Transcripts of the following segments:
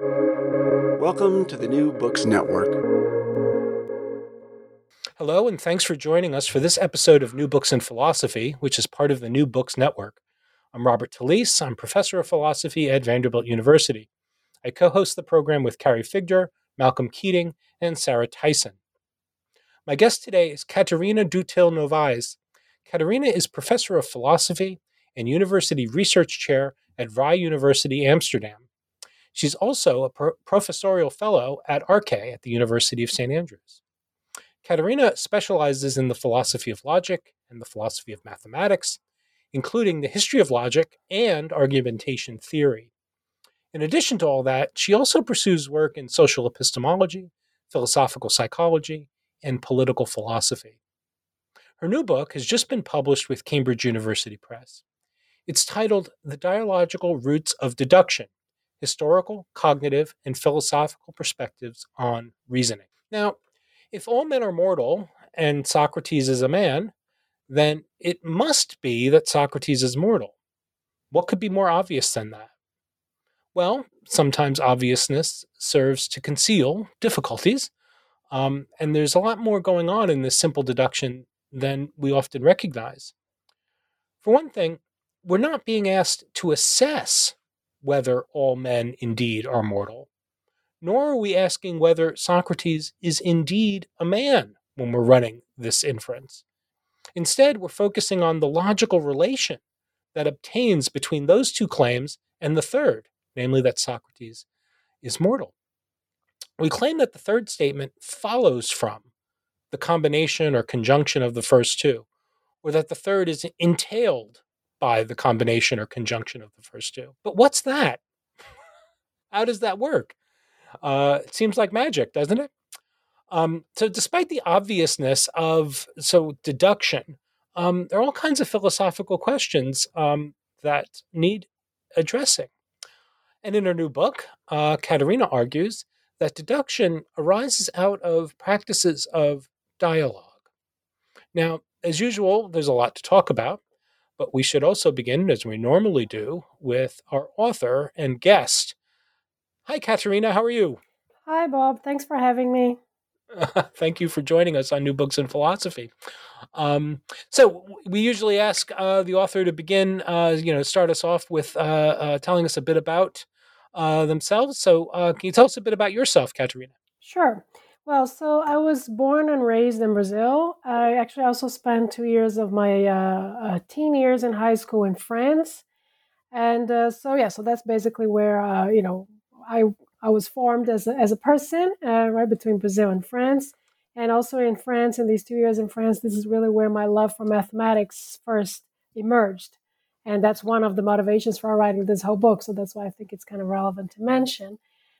Welcome to the New Books Network. Hello, and thanks for joining us for this episode of New Books in Philosophy, which is part of the New Books Network. I'm Robert Talisse. I'm professor of philosophy at Vanderbilt University. I co host the program with Carrie Figdor, Malcolm Keating, and Sarah Tyson. My guest today is Catarina Dutilh Novaes. Catarina is professor of philosophy and university research chair at Vrije University Amsterdam. She's also a pro- professorial fellow at Arché at the University of St. Andrews. Catarina specializes in the philosophy of logic and the philosophy of mathematics, including the history of logic and argumentation theory. In addition to all that, she also pursues work in social epistemology, philosophical psychology, and political philosophy. Her new book has just been published with Cambridge University Press. It's titled The Dialogical Roots of Deduction Historical, Cognitive, and Philosophical Perspectives on Reasoning. Now, if all men are mortal and Socrates is a man, then it must be that Socrates is mortal. What could be more obvious than that? Well, sometimes obviousness serves to conceal difficulties, um, and there's a lot more going on in this simple deduction than we often recognize. For one thing, we're not being asked to assess whether all men indeed are mortal, nor are we asking whether Socrates is indeed a man when we're running this inference. Instead, we're focusing on the logical relation that obtains between those two claims and the third, namely that Socrates is mortal. We claim that the third statement follows from the combination or conjunction of the first two, or that the third is entailed by the combination or conjunction of the first two. But what's that? How does that work? Uh, it seems like magic, doesn't it? Um, so, despite the obviousness of so deduction, um, there are all kinds of philosophical questions um, that need addressing. And in her new book, uh, Catarina argues that deduction arises out of practices of dialogue. Now, as usual, there's a lot to talk about, but we should also begin, as we normally do, with our author and guest. Hi, Catarina. How are you? Hi, Bob. Thanks for having me. Thank you for joining us on New Books in Philosophy. Um, so we usually ask uh, the author to begin, uh, you know, start us off with uh, uh telling us a bit about uh, themselves. So uh, can you tell us a bit about yourself, Catarina? Sure. Well, so I was born and raised in Brazil. I actually also spent two years of my uh, uh, teen years in high school in France. And uh, so, yeah, so that's basically where, you know, I I was formed as a, as a person, uh, right between Brazil and France. And also in France, in these two years in France, this is really where my love for mathematics first emerged. And that's one of the motivations for writing this whole book. So that's why I think it's kind of relevant to mention.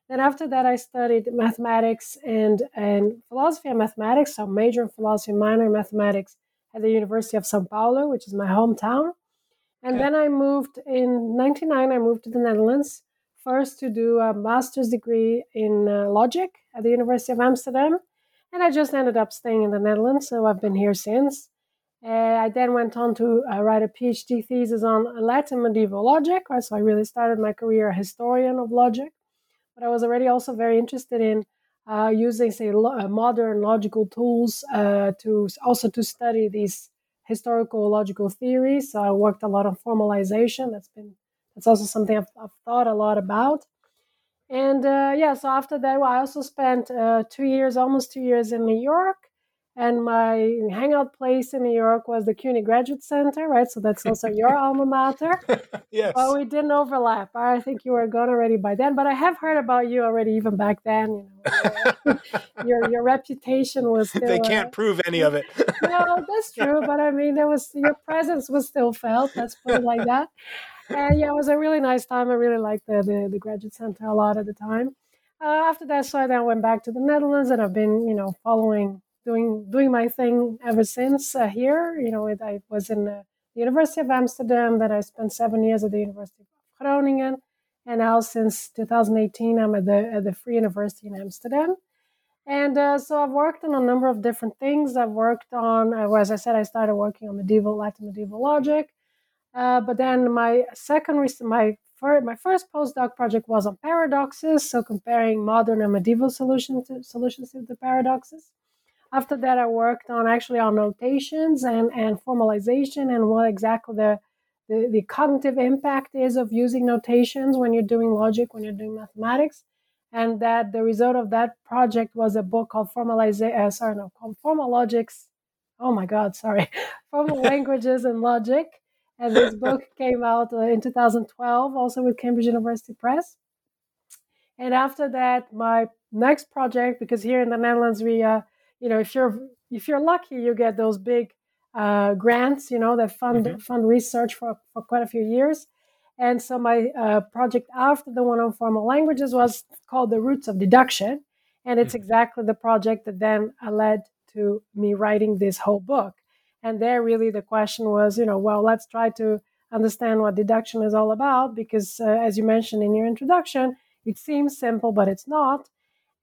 Then after that, I studied mathematics and, and philosophy and mathematics, so major in philosophy, minor in mathematics at the University of Sao Paulo, which is my hometown. And okay. then I moved in 99, I moved to the Netherlands first to do a master's degree in uh, logic at the University of Amsterdam. And I just ended up staying in the Netherlands, so I've been here since. Uh, I then went on to uh, write a PhD thesis on Latin medieval logic. Right? So I really started my career a historian of logic. But I was already also very interested in uh, using, say, lo- uh, modern logical tools uh, to also to study these historical logical theories. So I worked a lot on formalization. That's been it's also something I've, I've thought a lot about. And uh, yeah, so after that, well, I also spent uh, two years, almost two years in New York. And my hangout place in New York was the CUNY Graduate Center, right? So that's also your alma mater. yes. Well, we didn't overlap. I think you were gone already by then, but I have heard about you already even back then. You know, your your reputation was still. They can't uh, prove any of it. no, that's true. But I mean, there was your presence was still felt. Let's put it like that and yeah, it was a really nice time. I really liked the, the, the graduate center a lot at the time. Uh, after that, so I then went back to the Netherlands, and I've been, you know, following, doing doing my thing ever since uh, here. You know, it, I was in the University of Amsterdam, then I spent seven years at the University of Groningen, and now since 2018, I'm at the at the Free University in Amsterdam. And uh, so I've worked on a number of different things. I've worked on, uh, as I said, I started working on medieval Latin medieval logic. Uh, but then my second, my first, my first postdoc project was on paradoxes, so comparing modern and medieval solutions to, solutions to the paradoxes. After that, I worked on actually on notations and, and formalization and what exactly the, the, the cognitive impact is of using notations when you're doing logic, when you're doing mathematics. And that the result of that project was a book called Formalization, uh, sorry, no, called Formal Logics. Oh my God, sorry. Formal Languages and Logic and this book came out uh, in 2012, also with Cambridge University Press. And after that, my next project, because here in the Netherlands, we, uh, you know, if you're if you're lucky, you get those big uh, grants, you know, that fund mm-hmm. fund research for for quite a few years. And so my uh, project after the one on formal languages was called the Roots of Deduction, and it's mm-hmm. exactly the project that then uh, led to me writing this whole book. And there, really, the question was, you know, well, let's try to understand what deduction is all about, because uh, as you mentioned in your introduction, it seems simple, but it's not.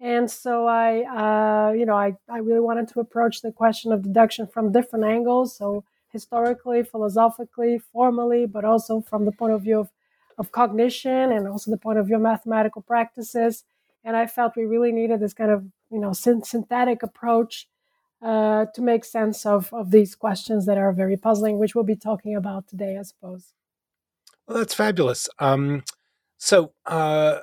And so I, uh, you know, I, I really wanted to approach the question of deduction from different angles. So historically, philosophically, formally, but also from the point of view of, of cognition and also the point of view of mathematical practices. And I felt we really needed this kind of, you know, synthetic approach uh, to make sense of, of these questions that are very puzzling, which we'll be talking about today, I suppose. Well, that's fabulous. Um, so uh,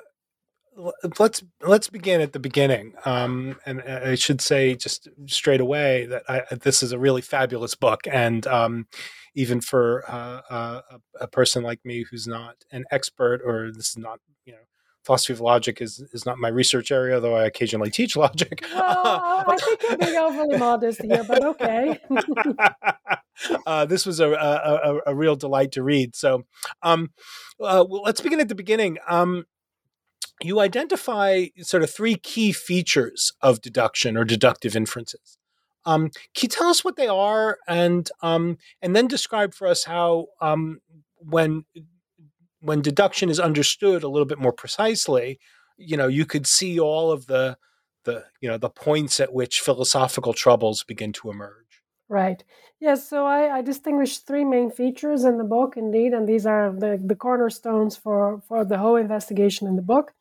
let's let's begin at the beginning, um, and I should say just straight away that I, this is a really fabulous book, and um, even for uh, uh a, a person like me who's not an expert or this is not you know philosophy of logic is is not my research area, though I occasionally teach logic. Well, I think you're being overly modest here, but okay. uh, this was a, a, a, real delight to read. So, um, uh, well, let's begin at the beginning. Um, you identify sort of three key features of deduction or deductive inferences. Um, can you tell us what they are, and um, and then describe for us how um, when when deduction is understood a little bit more precisely, you know, you could see all of the the you know the points at which philosophical troubles begin to emerge. Right. Yes. So I, I distinguish three main features in the book, indeed, and these are the, the cornerstones for, for the whole investigation in the book.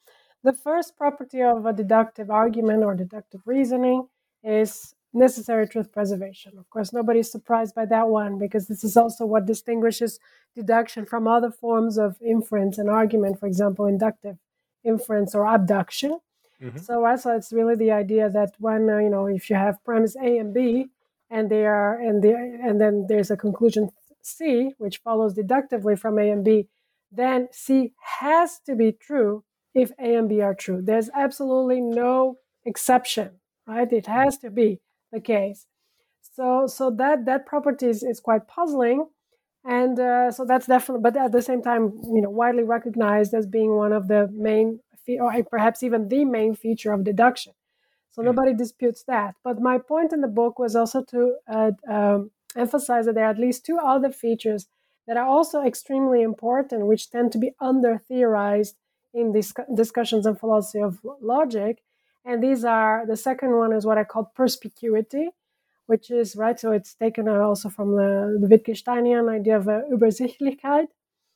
The first property of a deductive argument or deductive reasoning is necessary truth preservation. Of course, nobody's surprised by that one because this is also what distinguishes deduction from other forms of inference and argument, for example, inductive inference or abduction. Mm-hmm. So, also, it's really the idea that when uh, you know if you have premise A and B, and they are and the and then there's a conclusion C which follows deductively from A and B, then C has to be true if A and B are true. There's absolutely no exception, right? It has to be the case. So so that that property is, is quite puzzling, and uh, so that's definitely, but at the same time, you know, widely recognized as being one of the main, or perhaps even the main feature of deduction. So hmm. nobody disputes that. But my point in the book was also to uh, um, emphasize that there are at least two other features that are also extremely important, which tend to be under theorized in these discussions and philosophy of logic, and these are the second one is what I call perspicuity, which is right. So it's taken also from the, the Wittgensteinian idea of uh, Übersichtlichkeit.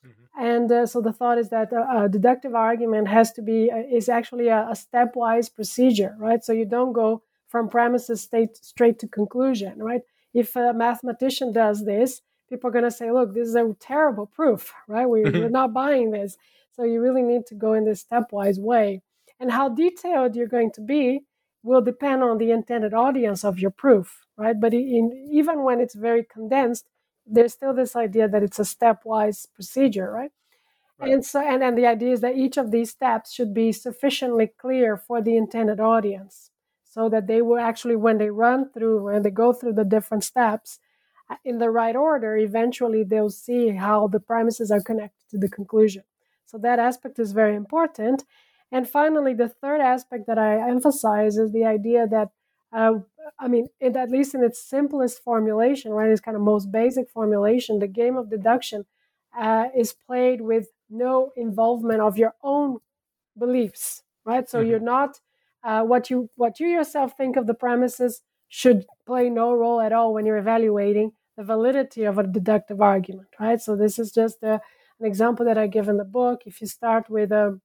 Mm-hmm. And uh, so the thought is that a, a, deductive argument has to be uh, is actually a, a, stepwise procedure, right? So you don't go from premises straight straight to conclusion, right? If a mathematician does this, people are going to say, "Look, this is a terrible proof, right? We, mm-hmm. We're not buying this." So you really need to go in this stepwise way. And how detailed you're going to be will depend on the intended audience of your proof, right? But in, even when it's very condensed, there's still this idea that it's a stepwise procedure, right? right? And so, and, and the idea is that each of these steps should be sufficiently clear for the intended audience, so that they will actually, when they run through, when they go through the different steps uh, in the right order, eventually they'll see how the premises are connected to the conclusion. So that aspect is very important. And finally, the third aspect that I emphasize is the idea that, uh, I mean, it, at least in its simplest formulation, right, its kind of most basic formulation, the game of deduction uh, is played with no involvement of your own beliefs, right? So mm-hmm. you're not uh, what you what you yourself think of the premises should play no role at all when you're evaluating the validity of a deductive argument, right? So this is just a an example that I give in the book. If you start with a um,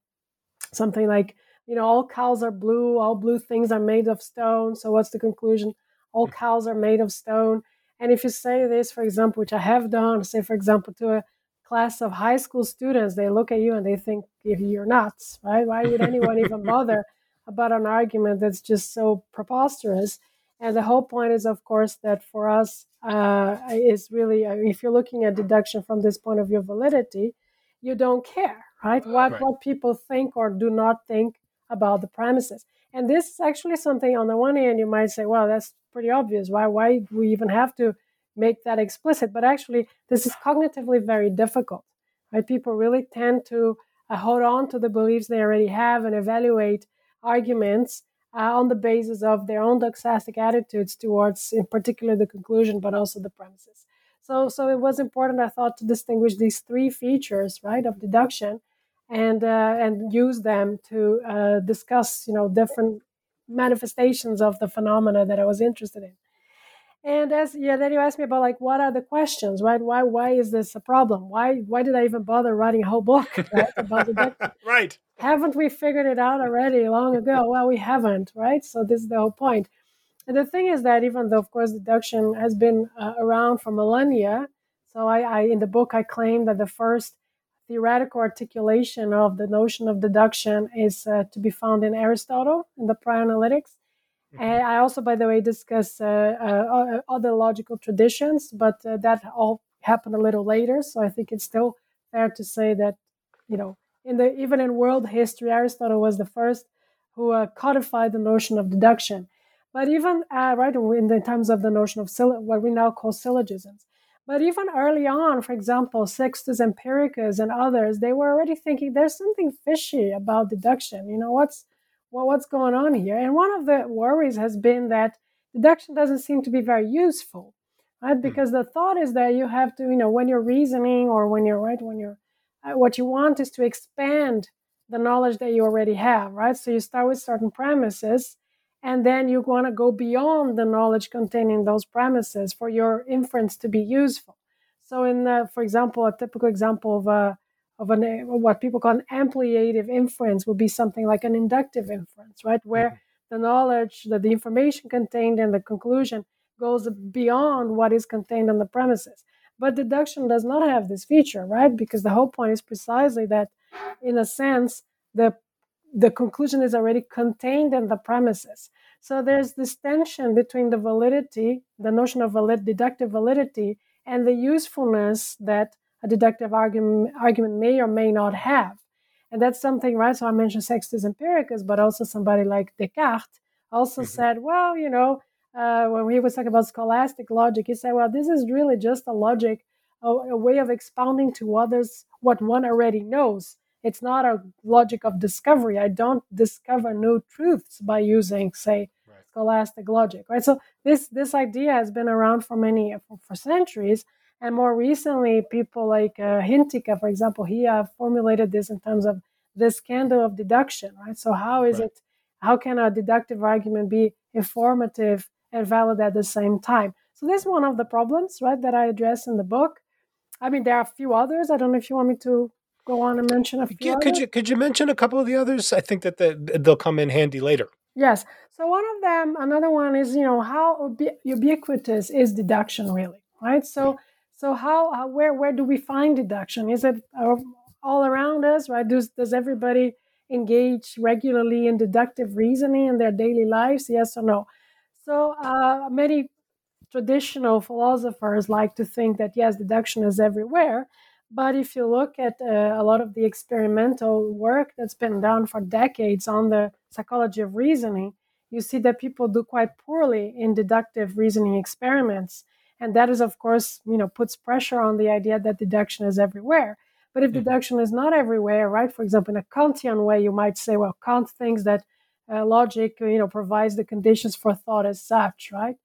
something like, you know, all cows are blue, all blue things are made of stone. So what's the conclusion? All hmm. cows are made of stone. And if you say this, for example, which I have done, say, for example, to a class of high school students, they look at you and they think you're nuts, right? Why would anyone even bother about an argument that's just so preposterous? And the whole point is, of course, that for us uh, is really, uh, if you're looking at deduction from this point of view validity, you don't care, right? What right. what people think or do not think about the premises. And this is actually something on the one hand you might say, well, that's pretty obvious. Why why do we even have to make that explicit? But actually, this is cognitively very difficult. Right? People really tend to uh, hold on to the beliefs they already have and evaluate arguments uh, on the basis of their own doxastic attitudes towards, in particular, the conclusion, but also the premises. So, so it was important, I thought, to distinguish these three features, right, of deduction, and uh, and use them to uh, discuss, you know, different manifestations of the phenomena that I was interested in. And as yeah, then you asked me about like what are the questions, right? Why why is this a problem? Why why did I even bother writing a whole book right, about the right? Haven't we figured it out already long ago? Well, we haven't, right? So this is the whole point. And the thing is that even though, of course, deduction has been uh, around for millennia, so I, I in the book I claim that the first theoretical articulation of the notion of deduction is uh, to be found in Aristotle in the Prior Analytics. Mm-hmm. And I also, by the way, discuss uh, uh, other logical traditions, but uh, that all happened a little later. So I think it's still fair to say that, you know, in the even in world history, Aristotle was the first who uh, codified the notion of deduction. But even uh, right in the terms of the notion of what we now call syllogisms. But even early on, for example, Sextus Empiricus and others, they were already thinking there's something fishy about deduction. You know, what's well, what's going on here? And one of the worries has been that deduction doesn't seem to be very useful, right? Hmm. Because the thought is that you have to, you know, when you're reasoning or when you're right, when you're, uh, what you want is to expand the knowledge that you already have, right? So you start with certain premises and then you want to go beyond the knowledge containing those premises for your inference to be useful. So, in the, for example, a typical example of a of an what people call an ampliative inference would be something like an inductive inference, right, where mm-hmm. the knowledge, that the information contained in the conclusion goes beyond what is contained in the premises. But deduction does not have this feature, right? Because the whole point is precisely that, in a sense, the the conclusion is already contained in the premises. So there's this tension between the validity, the notion of valid, deductive validity, and the usefulness that a deductive argument, argument may or may not have. And that's something, right? So I mentioned Sextus Empiricus, but also somebody like Descartes also mm-hmm. said, well, you know, uh, when he was talking about scholastic logic, he said, well, this is really just a logic, a, a way of expounding to others what one already knows. It's not a logic of discovery. I don't discover new truths by using, say, right. scholastic logic, right? So this this idea has been around for many for, for centuries, and more recently, people like uh, Hintikka, for example, he uh, formulated this in terms of the scandal of deduction, right? So how is right. it? How can a deductive argument be informative and valid at the same time? So this is one of the problems, right, that I address in the book. I mean, there are a few others. I don't know if you want me to go on and mention a few. Yeah, could you could you mention a couple of the others? I think that the, they'll come in handy later. Yes. So one of them, another one is you know how ubiquitous is deduction really, right? So so how, how where where do we find deduction? Is it uh, all around us, right? Does does everybody engage regularly in deductive reasoning in their daily lives? Yes or no? So uh, many traditional philosophers like to think that yes, deduction is everywhere. But if you look at uh, a lot of the experimental work that's been done for decades on the psychology of reasoning, you see that people do quite poorly in deductive reasoning experiments. And that is, of course, you know, puts pressure on the idea that deduction is everywhere. But if mm-hmm. deduction is not everywhere, right? For example, in a Kantian way, you might say, well, Kant thinks that uh, logic, you know, provides the conditions for thought as such, right?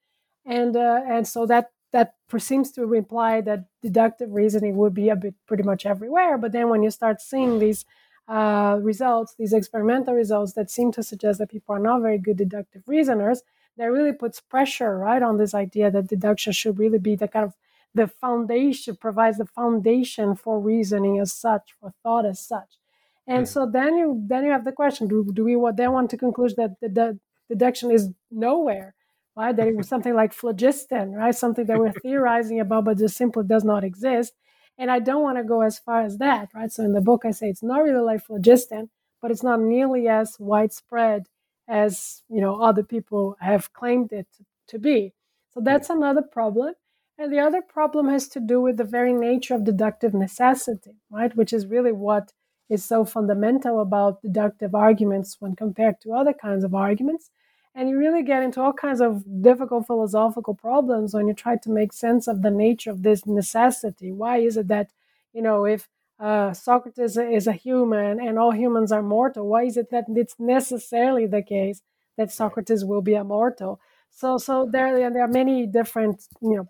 And uh, and so that that seems to imply that deductive reasoning would be a bit pretty much everywhere. But then when you start seeing these uh, results, these experimental results that seem to suggest that people are not very good deductive reasoners, that really puts pressure right on this idea that deduction should really be the kind of the foundation provides the foundation for reasoning as such, for thought as such. And mm. so then you then you have the question: Do, do we then want to conclude that the, the deduction is nowhere, right? That it was something like phlogiston, right? Something that we're theorizing about, but just simply does not exist. And I don't want to go as far as that, right? So in the book, I say it's not really like phlogiston, but it's not nearly as widespread as you know other people have claimed it to be. So that's another problem. And the other problem has to do with the very nature of deductive necessity, right? Which is really what is so fundamental about deductive arguments when compared to other kinds of arguments. And you really get into all kinds of difficult philosophical problems when you try to make sense of the nature of this necessity. Why is it that, you know, if uh, Socrates is a human and all humans are mortal, why is it that it's necessarily the case that Socrates will be immortal? So, so there, there are many different, you know,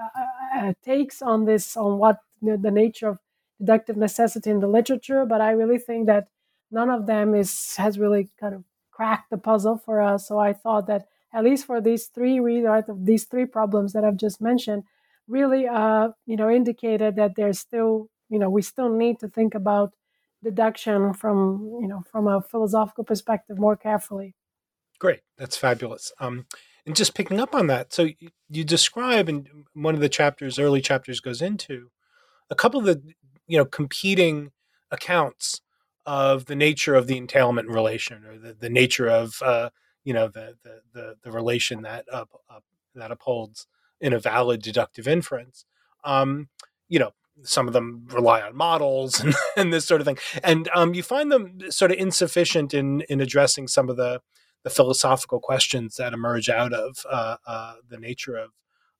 uh, uh, takes on this, on what you know, the nature of deductive necessity in the literature, but I really think that none of them is has really kind of cracked the puzzle for us. So I thought that at least for these three right, these three problems that I've just mentioned, really uh, you know indicated that there's still you know we still need to think about deduction from you know from a philosophical perspective more carefully. Great, that's fabulous. Um, and just picking up on that, so you, describe, in one of the chapters, early chapters, goes into a couple of the you know competing accounts of the nature of the entailment relation or the, the nature of uh, you know the, the, the the relation that uh, uh, that upholds in a valid deductive inference. Um, you know, some of them rely on models and, and this sort of thing, and um, you find them sort of insufficient in in addressing some of the the philosophical questions that emerge out of uh, uh, the nature of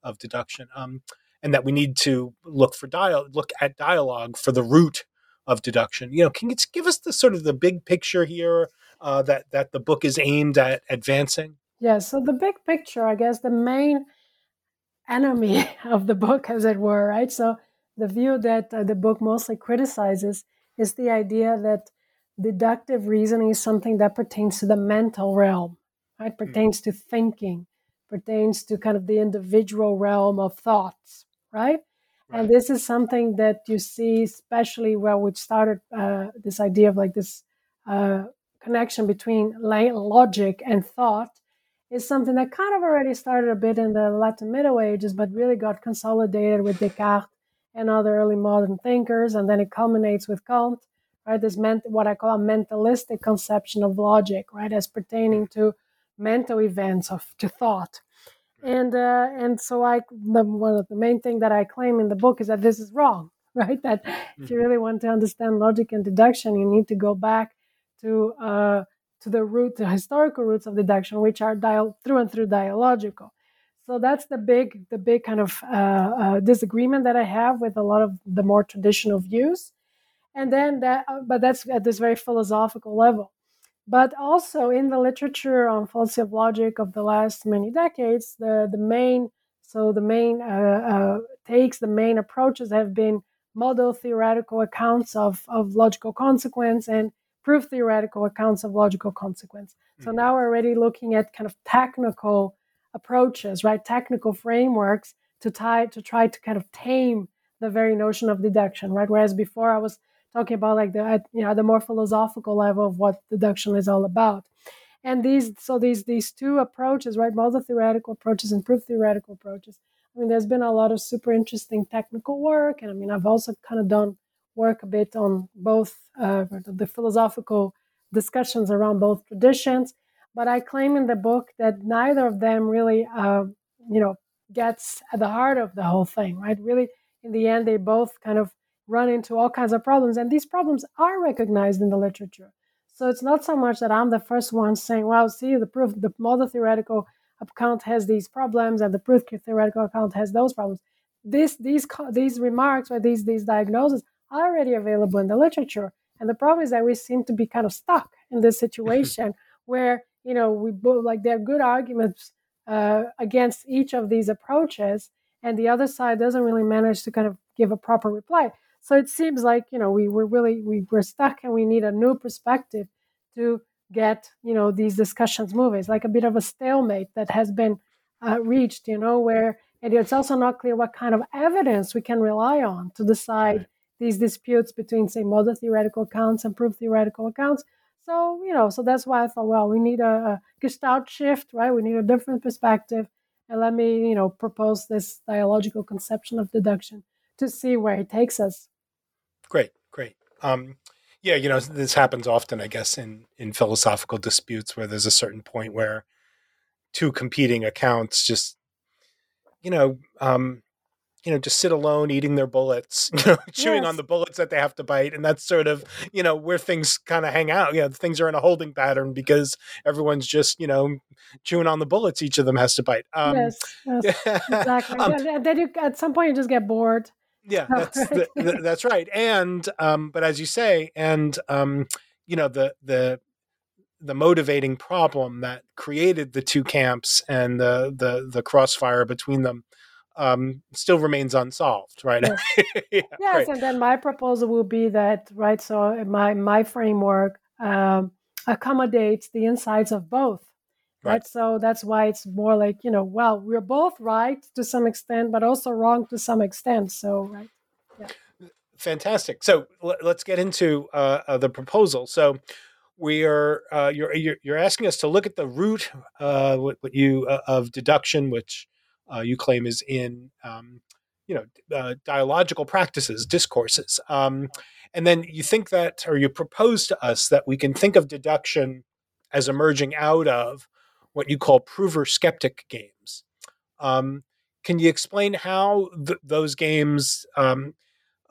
of deduction. Um, and that we need to look for dial look at dialogue for the root of deduction. You know, can you give us the sort of the big picture here uh, that that the book is aimed at advancing? Yeah. So the big picture, I guess, the main enemy of the book, as it were, right? So the view that uh, the book mostly criticizes is the idea that deductive reasoning is something that pertains to the mental realm, right? Hmm. Pertains mm. to thinking, pertains to kind of the individual realm of thoughts, right? right. And this is something that you see, especially where we started uh, this idea of like this uh, connection between logic and thought, is something that kind of already started a bit in the Latin Middle Ages, but really got consolidated with Descartes and other early modern thinkers, and then it culminates with Kant, right? This meant what I call a mentalistic conception of logic, right, as pertaining to mental events of to thought and uh, and so I the, one of the main thing that I claim in the book is that this is wrong, right? That mm-hmm. if you mm-hmm. really want to understand logic and deduction, you need to go back to uh, to the root, the historical roots of deduction, which are dial- through and through dialogical. So that's the big the big kind of uh, uh, disagreement that I have with a lot of the more traditional views, and then that uh, but that's at this very philosophical level. But also in the literature on fallacy of logic of the last many decades, the, the main so the main uh, uh, takes, the main approaches have been model theoretical accounts of, of logical consequence and proof theoretical accounts of logical consequence. Mm-hmm. So now we're already looking at kind of technical approaches, right? Technical frameworks to try to try to kind of tame the very notion of deduction, right? Whereas before I was talking about like the you know the more philosophical level of what deduction is all about and these so these these two approaches right the theoretical approaches and proof theoretical approaches i mean there's been a lot of super interesting technical work and i mean i've also kind of done work a bit on both uh, the philosophical discussions around both traditions but i claim in the book that neither of them really uh, you know gets at the heart of the whole thing right really in the end they both kind of run into all kinds of problems. And these problems are recognized in the literature. So it's not so much that I'm the first one saying, well, see, the proof, the model theoretical account has these problems and the proof theoretical account has those problems. This, these, these remarks or these, these diagnoses are already available in the literature. And the problem is that we seem to be kind of stuck in this situation where, you know, we both like there are good arguments uh, against each of these approaches, and the other side doesn't really manage to kind of give a proper reply. So it seems like you know we were really we were stuck and we need a new perspective to get you know these discussions moving. It's like a bit of a stalemate that has been uh, reached, you know, where And it's also not clear what kind of evidence we can rely on to decide right. these disputes between, say, model theoretical accounts and proof theoretical accounts. So, you know, so that's why I thought, well, we need a, a gestalt shift, right? We need a different perspective. And let me, you know, propose this dialogical conception of deduction to see where it takes us. Great, great. Um, yeah, you know, this happens often, I guess, in in philosophical disputes where there's a certain point where two competing accounts just, you know, um, you know, just sit alone eating their bullets, you know, chewing yes. on the bullets that they have to bite. And that's sort of, you know, where things kind of hang out. You know, things are in a holding pattern because everyone's just, you know, chewing on the bullets each of them has to bite. Um, yes, yes exactly. um, and then you, at some point you just get bored. Yeah, that's, the, the, that's right. And, um, but as you say, and, um, you know, the, the, the motivating problem that created the two camps and the the the crossfire between them um, still remains unsolved, right? Yes, yeah, yes and then my proposal will be that, right? So my my framework um, accommodates the insights of both, right. right? So that's why it's more like you know, well, we're both right to some extent, but also wrong to some extent. So right, yeah. Fantastic. So l- let's get into uh, uh, the proposal. So we are uh, you're, you're asking us to look at the root uh, what, what you uh, of deduction, which uh, you claim is in um, you know uh, dialogical practices, discourses, um, and then you think that, or you propose to us that we can think of deduction as emerging out of what you call prover skeptic games. Um, can you explain how th- those games um,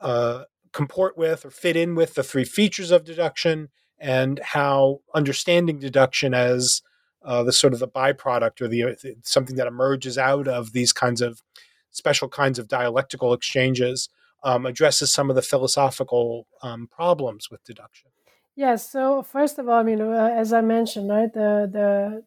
uh, comport with or fit in with the three features of deduction, and how understanding deduction as uh, the sort of the byproduct or the, uh, the, something that emerges out of these kinds of special kinds of dialectical exchanges um, addresses some of the philosophical um, problems with deduction. Yes. So first of all, I mean, uh, as I mentioned, right, the the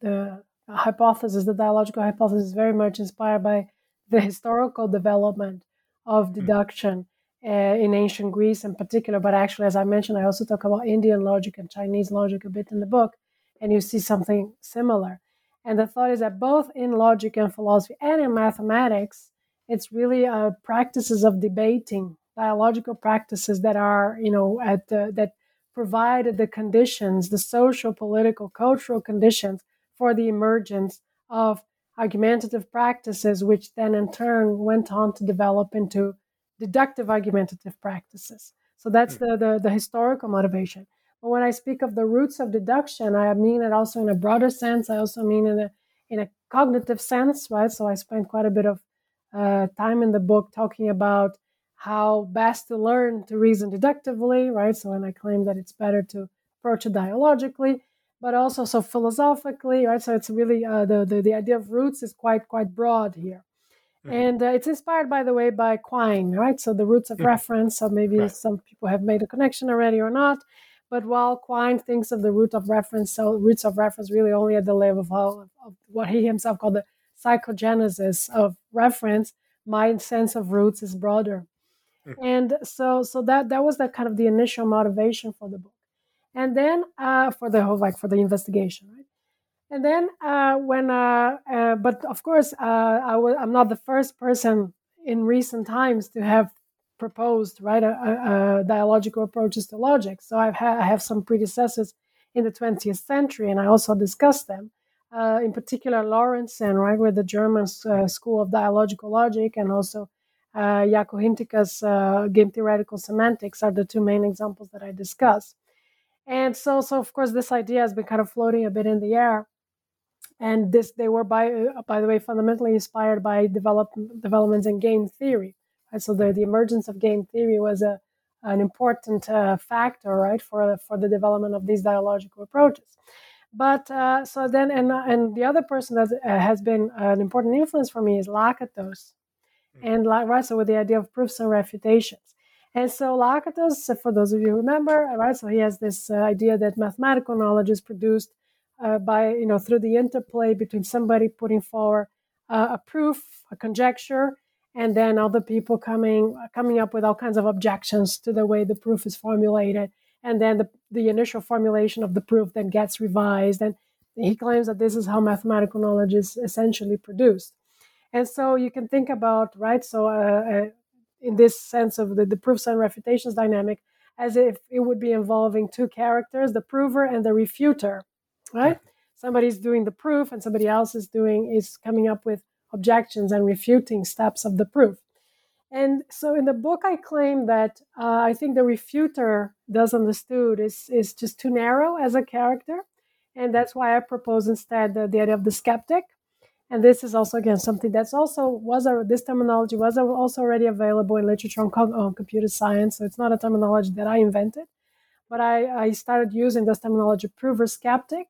the hypothesis, the dialogical hypothesis, is very much inspired by the historical development of hmm. deduction mm. uh, in ancient Greece, in particular. But actually, as I mentioned, I also talk about Indian logic and Chinese logic a bit in the book and you see something similar. And the thought is that both in logic and philosophy and in mathematics, it's really uh, practices of debating, dialogical practices that are, you know, at the, that provided the conditions, the social, political, cultural conditions for the emergence of argumentative practices, which then in turn went on to develop into deductive argumentative practices. So that's hmm. the, the, the historical motivation. But when I speak of the roots of deduction, I mean it also in a broader sense. I also mean in a in a cognitive sense, right? So I spent quite a bit of uh, time in the book talking about how best to learn to reason deductively, right? So and I claim that it's better to approach it dialogically, but also so philosophically, right? So it's really uh, the, the the idea of roots is quite quite broad here. Mm-hmm. And uh, it's inspired, by the way, by Quine, right? So the roots of mm-hmm. reference. So maybe right. some people have made a connection already or not. But while Quine thinks of the root of reference, so roots of reference really only at the level of, of what he himself called the psychogenesis of reference, my sense of roots is broader. Mm-hmm. And so so that that was the kind of the initial motivation for the book. And then uh, for the whole like for the investigation, right? And then uh, when, uh, uh, but of course, uh, I w- I'm not the first person in recent times to have proposed right a, a, a dialogical approaches to logic. So I've ha- I have some predecessors in the 20th century, and I also discuss them. Uh, in particular, Lorenzen right, with the German uh, school of dialogical logic, and also uh, Jaakko Hintikka's uh, game theoretical semantics are the two main examples that I discuss. And so, so of course, this idea has been kind of floating a bit in the air. And this, they were by, uh, by the way, fundamentally inspired by develop, developments in game theory. Right? So the, the emergence of game theory was a, an important uh, factor, right, for, for the development of these dialogical approaches. But uh, so then, and, and the other person that uh, has been an important influence for me is Lakatos. Mm-hmm. And right, so with the idea of proofs and refutations. And so Lakatos, for those of you who remember, right, so he has this uh, idea that mathematical knowledge is produced uh, by, you know, through the interplay between somebody putting forward uh, a proof, a conjecture, and then other people coming coming up with all kinds of objections to the way the proof is formulated and then the, the initial formulation of the proof then gets revised and he claims that this is how mathematical knowledge is essentially produced And so you can think about, right? So, uh, uh, in this sense of the, the proofs and refutations dynamic, as if it would be involving two characters, the prover and the refuter, right? Somebody's doing the proof and somebody else is doing, is coming up with objections and refuting steps of the proof. And so in the book, I claim that uh, I think the refuter, does understood, is, is just too narrow as a character. And that's why I propose instead the, the idea of the skeptic. And this is also, again, something that's also was a, this terminology was also already available in literature on, on computer science. So it's not a terminology that I invented, but I, I started using this terminology, prover skeptic.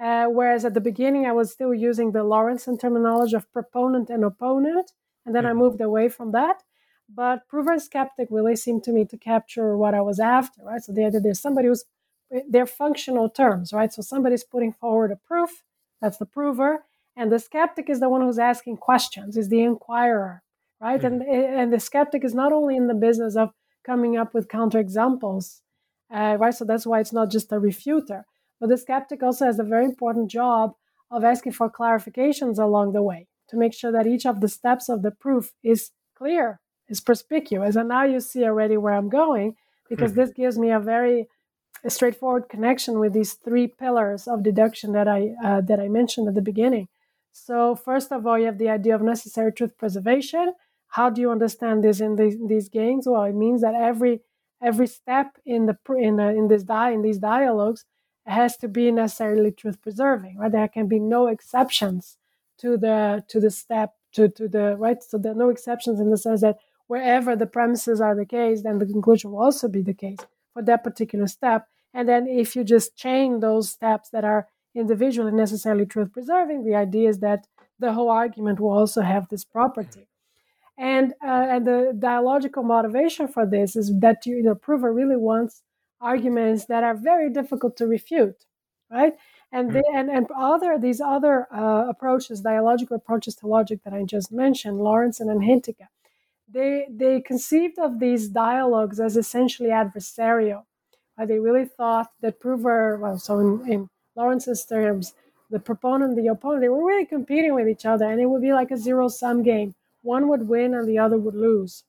Uh, whereas at the beginning, I was still using the Lorenzen terminology of proponent and opponent. And then I mm-hmm. moved away from that. But prover and skeptic really seemed to me to capture what I was after, right? So the idea there's somebody who's they're functional terms, right? So somebody's putting forward a proof, that's the prover, and the skeptic is the one who's asking questions, is the inquirer, right? Mm-hmm. And and the skeptic is not only in the business of coming up with counterexamples, uh, right? So that's why it's not just a refuter, but the skeptic also has a very important job of asking for clarifications along the way to make sure that each of the steps of the proof is clear is perspicuous. And now you see already where I'm going because mm-hmm. this gives me a very a straightforward connection with these three pillars of deduction that I uh, that I mentioned at the beginning. So first of all, you have the idea of necessary truth preservation. How do you understand this in these, these games? Well, it means that every every step in the in uh, in this die in these dialogues has to be necessarily truth preserving. Right? There can be no exceptions to the to the step to to the right. So there are no exceptions in the sense that wherever the premises are the case, then the conclusion will also be the case for that particular step. And then if you just chain those steps that are individually necessarily truth preserving, the idea is that the whole argument will also have this property. And, uh, and the dialogical motivation for this is that you, the prover really wants arguments that are very difficult to refute, right? And, they, and, and other these other uh, approaches, dialogical approaches to logic that I just mentioned, Lorenzen and Hintikka, they they conceived of these dialogues as essentially adversarial. Uh, they really thought that prover, well, so in, in Lorenzen's terms, the proponent and the opponent, they were really competing with each other, and it would be like a zero sum game. One would win and the other would lose.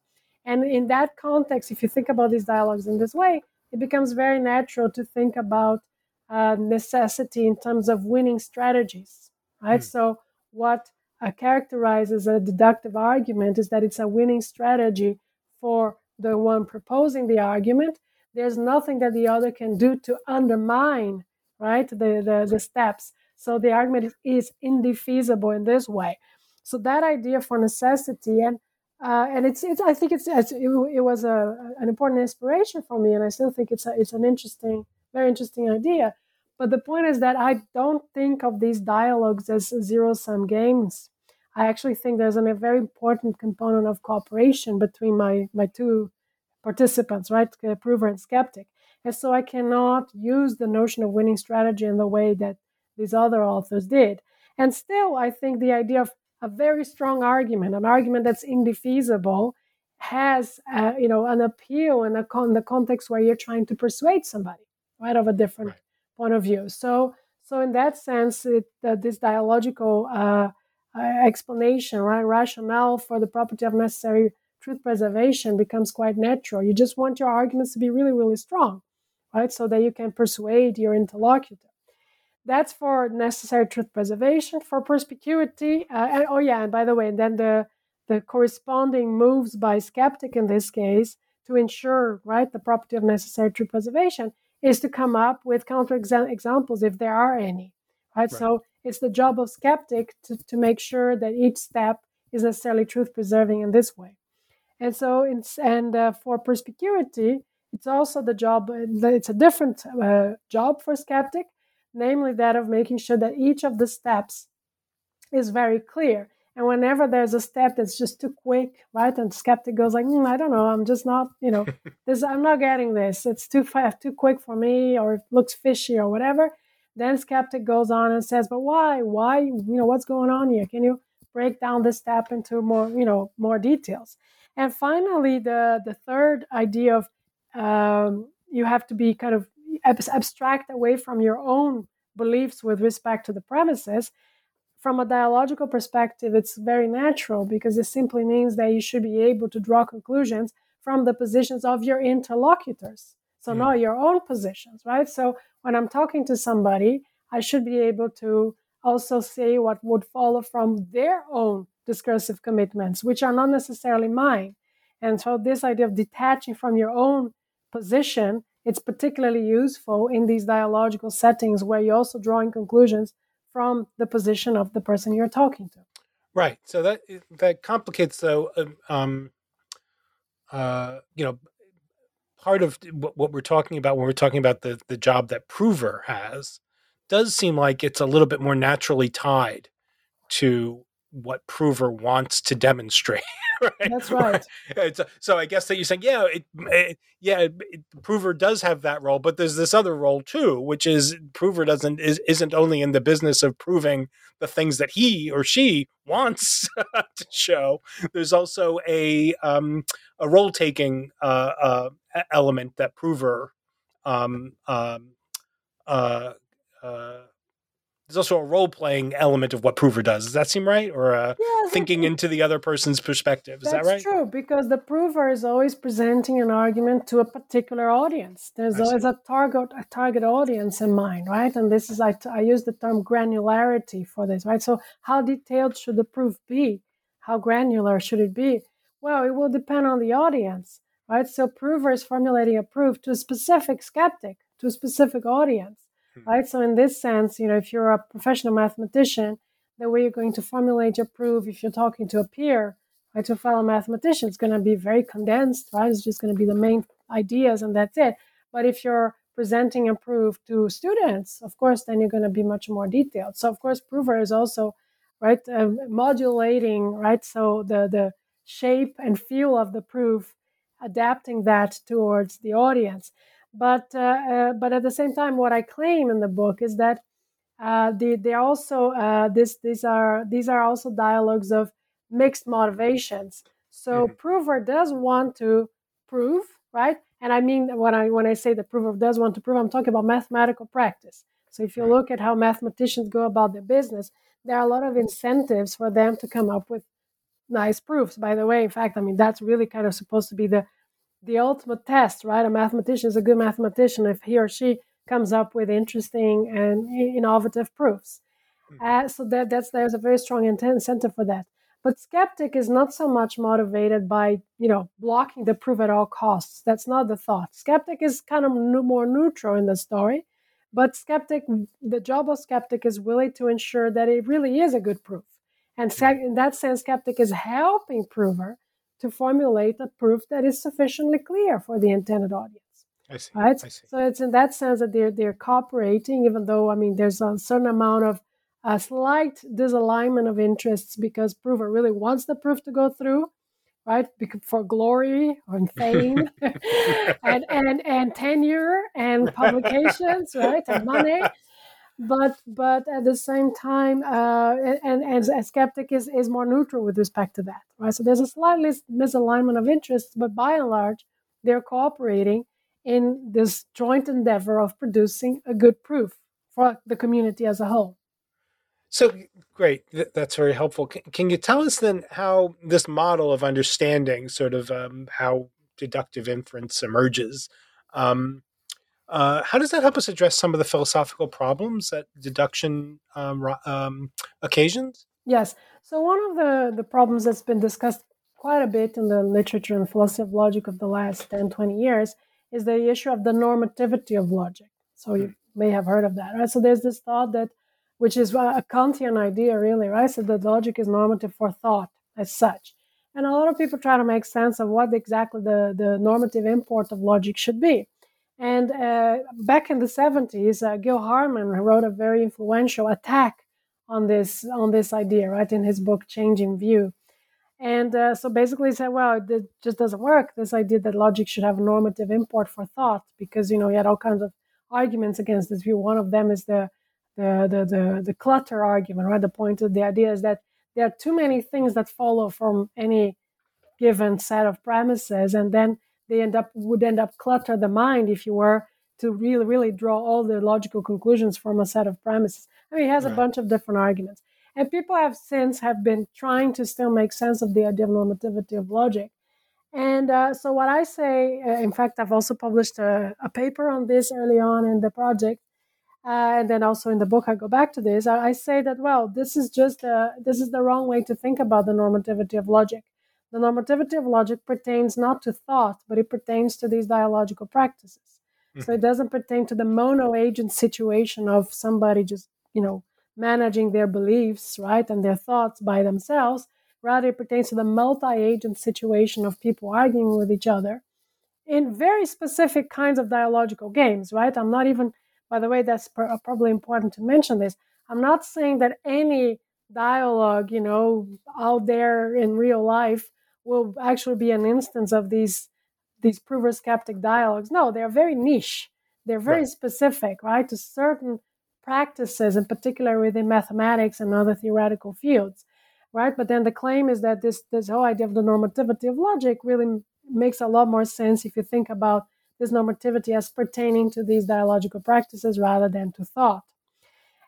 And in that context, if you think about these dialogues in this way, it becomes very natural to think about uh, necessity in terms of winning strategies, right? Mm. So, what uh, characterizes a deductive argument is that it's a winning strategy for the one proposing the argument. There's nothing that the other can do to undermine, right, the, the, the steps. So the argument is, is indefeasible in this way. So that idea for necessity and uh, and it's, it's I think it's, it's it, it, was a, an important inspiration for me, and I still think it's a, it's an interesting, very interesting idea. But the point is that I don't think of these dialogues as zero sum games. I actually think there's a very important component of cooperation between my, my two participants, right? Prover and skeptic. And so I cannot use the notion of winning strategy in the way that these other authors did. And still, I think the idea of a very strong argument, an argument that's indefeasible, has uh, you know an appeal in, a con- the context where you're trying to persuade somebody, right, of a different right point of view. So, so in that sense, it, uh, this dialogical uh, uh, explanation, right, rationale for the property of necessary truth preservation becomes quite natural. You just want your arguments to be really, really strong, right, so that you can persuade your interlocutor. That's for necessary truth preservation. For perspicuity, uh, and, oh yeah, and by the way, and then the the corresponding moves by skeptic in this case to ensure right the property of necessary truth preservation is to come up with counter examples if there are any. Right? right? So it's the job of skeptic to, to make sure that each step is necessarily truth preserving in this way. And so, it's, and uh, for perspicuity, it's also the job, it's a different uh, job for skeptic, namely that of making sure that each of the steps is very clear. And whenever there's a step that's just too quick, right? And skeptic goes like, mm, I don't know, I'm just not, you know, this, I'm not getting this. It's too fast, too quick for me, or it looks fishy, or whatever. Then skeptic goes on and says, but why? Why? You know, what's going on here? Can you break down this step into more, you know, more details? And finally, the the third idea of um, you have to be kind of abstract away from your own beliefs with respect to the premises from a dialogical perspective, it's very natural because it simply means that you should be able to draw conclusions from the positions of your interlocutors. So, mm. not your own positions, right? So, when I'm talking to somebody, I should be able to also say what would follow from their own discursive commitments, which are not necessarily mine. And so, this idea of detaching from your own position, it's particularly useful in these dialogical settings where you're also drawing conclusions from the position of the person you're talking to. Right. So that that complicates though. Um, um uh, you know, part of what we're talking about when we're talking about the the job that Prover has does seem like it's a little bit more naturally tied to what Prover wants to demonstrate. right? That's right. right. So I guess that you're saying, yeah, it, it yeah, it, Prover does have that role, but there's this other role too, which is Prover doesn't is, isn't only in the business of proving the things that he or she wants to show. There's also a um, a role taking uh, uh, element that Prover um, um, uh, uh there's also a role playing element of what Prover does. Does that seem right? Or uh, yes, thinking into the other person's perspective. Is that right? That's true, because the prover is always presenting an argument to a particular audience. There's always a target a target audience in mind, right? And this is I, t- I use the term granularity for this, right? So how detailed should the proof be? How granular should it be? Well, it will depend on the audience, right? So prover is formulating a proof to a specific skeptic, to a specific audience. right? So in this sense, you know, if you're a professional mathematician, the way you're going to formulate your proof, if you're talking to a peer, right, to a fellow mathematician, it's going to be very condensed, right? It's just going to be the main ideas and that's it. But if you're presenting a proof to students, of course, then you're going to be much more detailed. So of course, prover is also right uh, modulating, right? So the the shape and feel of the proof, adapting that towards the audience. But uh, uh, but at the same time, what I claim in the book is that uh, they they also uh, this these are these are also dialogues of mixed motivations. So mm-hmm. prover does want to prove, right? And I mean when I when I say the prover does want to prove, I'm talking about mathematical practice. So if you look at how mathematicians go about their business, there are a lot of incentives for them to come up with nice proofs. By the way, in fact, I mean that's really kind of supposed to be the the ultimate test, right? A mathematician is a good mathematician if he or she comes up with interesting and innovative proofs. Hmm. Uh, so that that's there's a very strong incentive for that. But skeptic is not so much motivated by you know blocking the proof at all costs. That's not the thought. Skeptic is kind of more neutral in the story, but skeptic, the job of skeptic is really to ensure that it really is a good proof. And hmm. in that sense, skeptic is helping prover to formulate a proof that is sufficiently clear for the intended audience. I see. Right? I see. So it's in that sense that they're they're cooperating, even though I mean there's a certain amount of a slight disalignment of interests because prover really wants the proof to go through, right? For glory and fame and, and and tenure and publications, right? And money but but at the same time, uh, and, and a skeptic is, is more neutral with respect to that, right? So there's a slightly misalignment of interests, but by and large, they're cooperating in this joint endeavor of producing a good proof for the community as a whole. So great, that's very helpful. Can, can you tell us then how this model of understanding, sort of um, how deductive inference emerges? Um, uh, how does that help us address some of the philosophical problems that deduction um, um, occasions? Yes. So one of the, the problems that's been discussed quite a bit in the literature and philosophy of logic of the last 10, 20 years is the issue of the normativity of logic. So you hmm. may have heard of that, right? So there's this thought that, which is a Kantian idea, really, right? So that logic is normative for thought as such. And a lot of people try to make sense of what exactly the, the normative import of logic should be. And uh, back in the 70s, uh, Gil Harman wrote a very influential attack on this on this idea, right, in his book Change in View. And uh, so basically, he said, well, it just doesn't work. This idea that logic should have normative import for thought, because you know he had all kinds of arguments against this view. One of them is the the the the, the clutter argument, right? The point of the idea is that there are too many things that follow from any given set of premises, and then they end up would end up clutter the mind if you were to really really draw all the logical conclusions from a set of premises. I mean, he has right. a bunch of different arguments. And people have since have been trying to still make sense of the idea of normativity of logic. And uh, so, what I say, uh, in fact, I've also published a, a, paper on this early on in the project, uh, and then also in the book, I go back to this. I, I say that well, this is just uh, this is the wrong way to think about the normativity of logic. The normativity of logic pertains not to thought, but it pertains to these dialogical practices. Mm-hmm. So it doesn't pertain to the mono agent situation of somebody just you know managing their beliefs, right, and their thoughts by themselves Rather, it pertains to the multi agent situation of people arguing with each other in very specific kinds of dialogical games, right? I'm not even, by the way, that's probably important to mention this. I'm not saying that any dialogue, you know, out there in real life will actually be an instance of these these prover skeptic dialogues. No, they're very niche. They're very right. specific, right, to certain practices, in particular within mathematics and other theoretical fields right? But then the claim is that this this whole idea of the normativity of logic really makes a lot more sense if you think about this normativity as pertaining to these dialogical practices rather than to thought.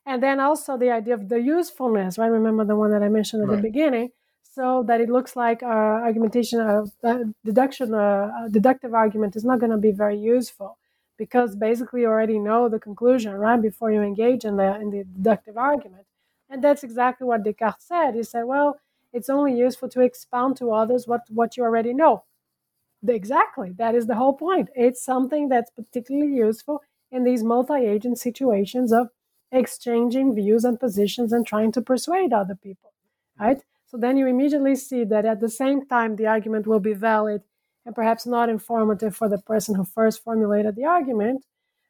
And then also the idea of the usefulness, right? Remember the one that I mentioned at right. the beginning. So that it looks like our argumentation, uh, deduction, uh, deductive argument is not going to be very useful because basically you already know the conclusion, right? Before you engage in the in the deductive argument. And that's exactly what Descartes said. He said, well, it's only useful to expound to others what, what you already know. Exactly. That is the whole point. It's something that's particularly useful in these multi agent situations of exchanging views and positions and trying to persuade other people. Right? So then you immediately see that at the same time, the argument will be valid and perhaps not informative for the person who first formulated the argument,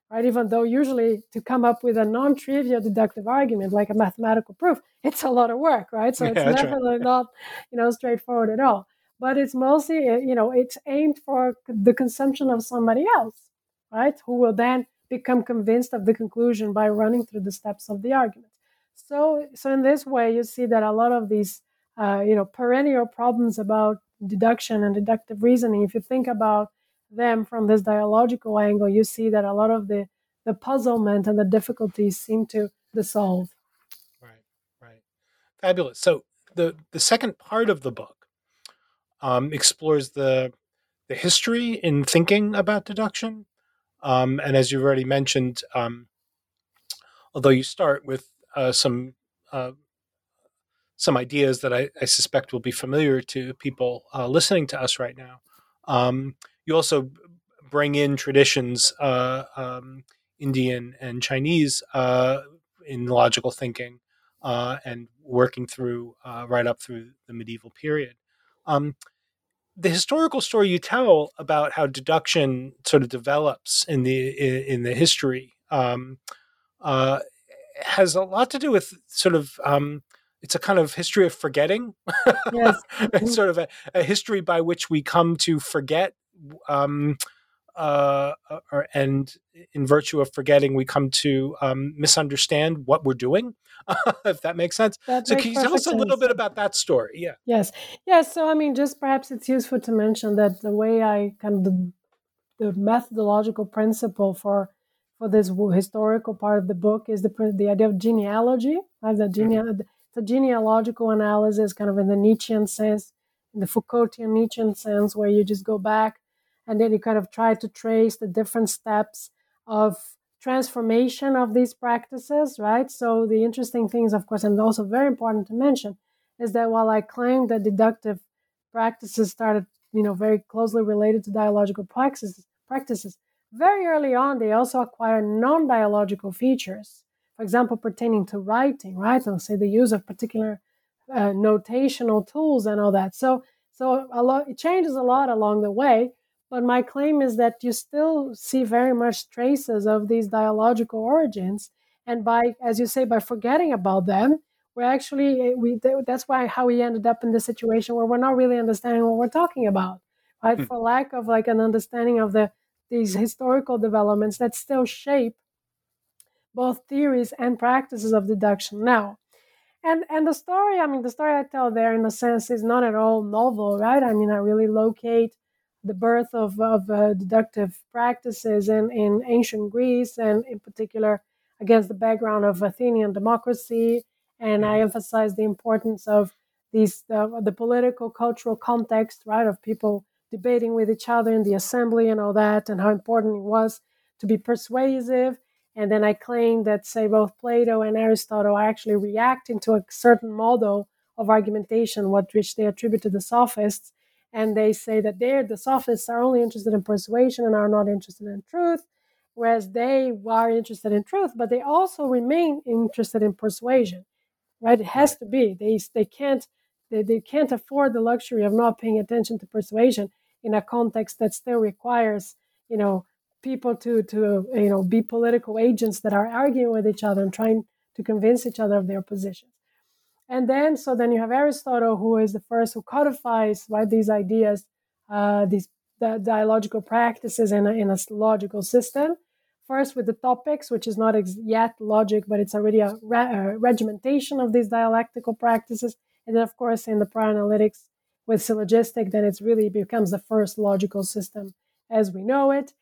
right? Even though usually to come up with a non-trivial deductive argument like a mathematical proof, it's a lot of work, right? So it's yeah, definitely right. not, you know, straightforward at all. But it's mostly, eh, you know, it's aimed for the consumption of somebody else, right? Who will then become convinced of the conclusion by running through the steps of the argument. So, so in this way, you see that a lot of these, uh, you know, perennial problems about deduction and deductive reasoning, if you think about them from this dialogical angle, you see that a lot of the, the puzzlement and the difficulties seem to dissolve. Right, right. Fabulous. So the, the second part of the book um, explores the, the history in thinking about deduction. Um, and as you've already mentioned, um, although you start with uh, some uh, some ideas that I, I, suspect will be familiar to people uh, listening to us right now. Um, you also bring in traditions, uh, um, Indian and Chinese, uh, in logical thinking uh, and working through uh, right up through the medieval period. Um, the historical story you tell about how deduction sort of develops in the in, the history um, uh, has a lot to do with sort of um, it's a kind of history of forgetting. Yes. it's sort of a, a, history by which we come to forget um, uh, or, and in virtue of forgetting, we come to um, misunderstand what we're doing, if that makes sense. That so, can you tell us a little sense. bit about that story? Yeah. Yes. Yes. So, I mean, just perhaps it's useful to mention that the way I kind of the, the methodological principle for for this historical part of the book is the the idea of genealogy, right? The gene, mm-hmm. The genealogical analysis, kind of in the Nietzschean sense, in the Foucaultian Nietzschean sense, where you just go back and then you kind of try to trace the different steps of transformation of these practices, right? So the interesting things, of course, and also very important to mention, is that while I claim that deductive practices started, you know, very closely related to dialogical practices, practices, very early on they also acquire non-dialogical features. For example, pertaining to writing, right? And say the use of particular uh, notational tools and all that. So, so a lot it changes a lot along the way. But my claim is that you still see very much traces of these dialogical origins. And by, as you say, by forgetting about them, we're actually, eh, we, that's why how we ended up in the situation where we're not really understanding what we're talking about, right? Mm. For lack of like an understanding of the, these historical developments that still shape both theories and practices of deduction now. And and the story, I mean, the story I tell there, in a sense, is not at all novel, right? I mean, I really locate the birth of, of uh, deductive practices in, in ancient Greece, and in particular against the background of Athenian democracy and I emphasize the importance of these the, the political cultural context, right, of people debating with each other in the assembly and all that, and how important it was to be persuasive. And then I claim that, say, both Plato and Aristotle are actually reacting to a certain model of argumentation, what which they attribute to the sophists. And they say that they're the sophists are only interested in persuasion and are not interested in truth, whereas they are interested in truth, but they also remain interested in persuasion. Right? It has to be. They they can't they, they can't afford the luxury of not paying attention to persuasion in a context that still requires, you know, people to to you know be political agents that are arguing with each other and trying to convince each other of their positions. And then so then you have Aristotle, who is the first who codifies right these ideas, uh, these the dialogical practices in a, in a logical system. First with the topics, which is not ex- yet logic, but it's already a, re- a regimentation of these dialectical practices. And then, of course, in the prior analytics with syllogistic, then it really becomes the first logical system as we know it.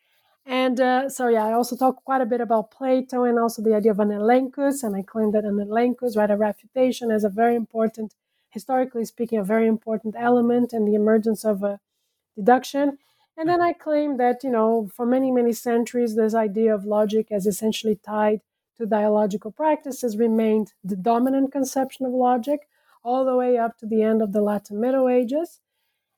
And uh, so, yeah, I also talk quite a bit about Plato and also the idea of an elenchus. And I claim that an elenchus, right, a refutation, is a very important, historically speaking, a very important element in the emergence of a deduction. And then I claim that, you know, for many, many centuries, this idea of logic as essentially tied to dialogical practices remained the dominant conception of logic all the way up to the end of the Latin Middle Ages.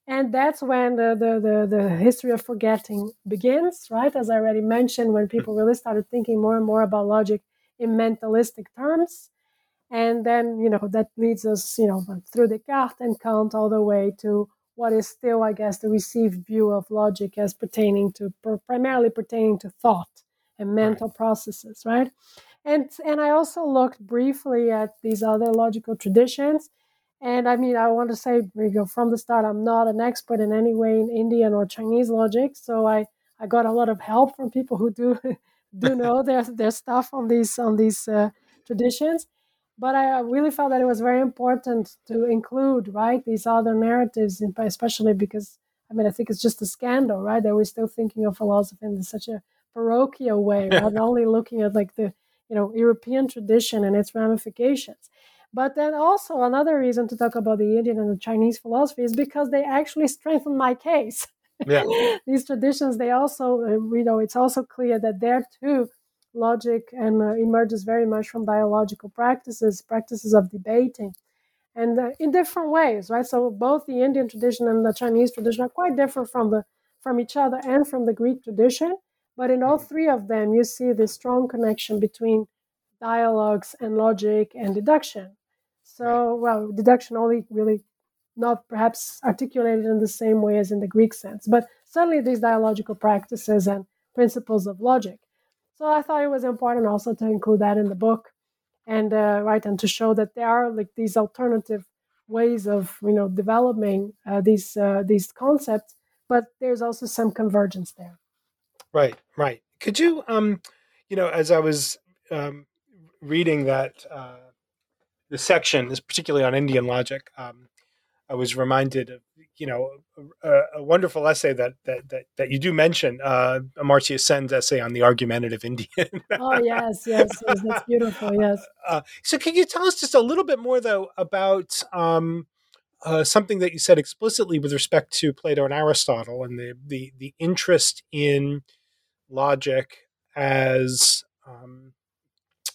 And that's when the, the, the, the, history of forgetting begins, right? As I already mentioned, when people really started thinking more and more about logic in mentalistic terms. And then, you know, that leads us, you know, through Descartes and Kant all the way to what is still, I guess, the received view of logic as pertaining to, primarily pertaining to thought and mental right. processes, right? And, and I also looked briefly at these other logical traditions and I mean, I want to say, from the start, I'm not an expert in any way in Indian or Chinese logic. So I, I got a lot of help from people who do do know their their stuff on these on these uh, traditions. But I really felt that it was very important to include right these other narratives, especially because I mean I think it's just a scandal, right? That we're still thinking of philosophy in such a parochial way, not only looking at like the you know European tradition and its ramifications. But then also another reason to talk about the Indian and the Chinese philosophy is because they actually strengthen my case. Yeah. These traditions, they also, uh, you know, it's also clear that there too, logic and uh, emerges very much from dialogical practices, practices of debating, and uh, in different ways, right? So both the Indian tradition and the Chinese tradition are quite different from the from each other and from the Greek tradition. But in all mm-hmm. three of them, you see this strong connection between dialogues and logic and deduction. So, well, deduction only really not perhaps articulated in the same way as in the Greek sense, but certainly these dialogical practices and principles of logic. So I thought it was important also to include that in the book, and uh, right, and to show that there are like these alternative ways of you know developing uh, these uh, these concepts, but there's also some convergence there. Right, right. Could you, um, you know, as I was um, reading that uh, the section is particularly on Indian logic. Um, I was reminded of you know a, a, wonderful essay that that that, that you do mention, uh, Amartya Sen's essay on the argumentative Indian. oh yes, yes, yes, that's beautiful. Yes. Uh, so, can you tell us just a little bit more though about um, uh, something that you said explicitly with respect to Plato and Aristotle and the the the interest in logic as um,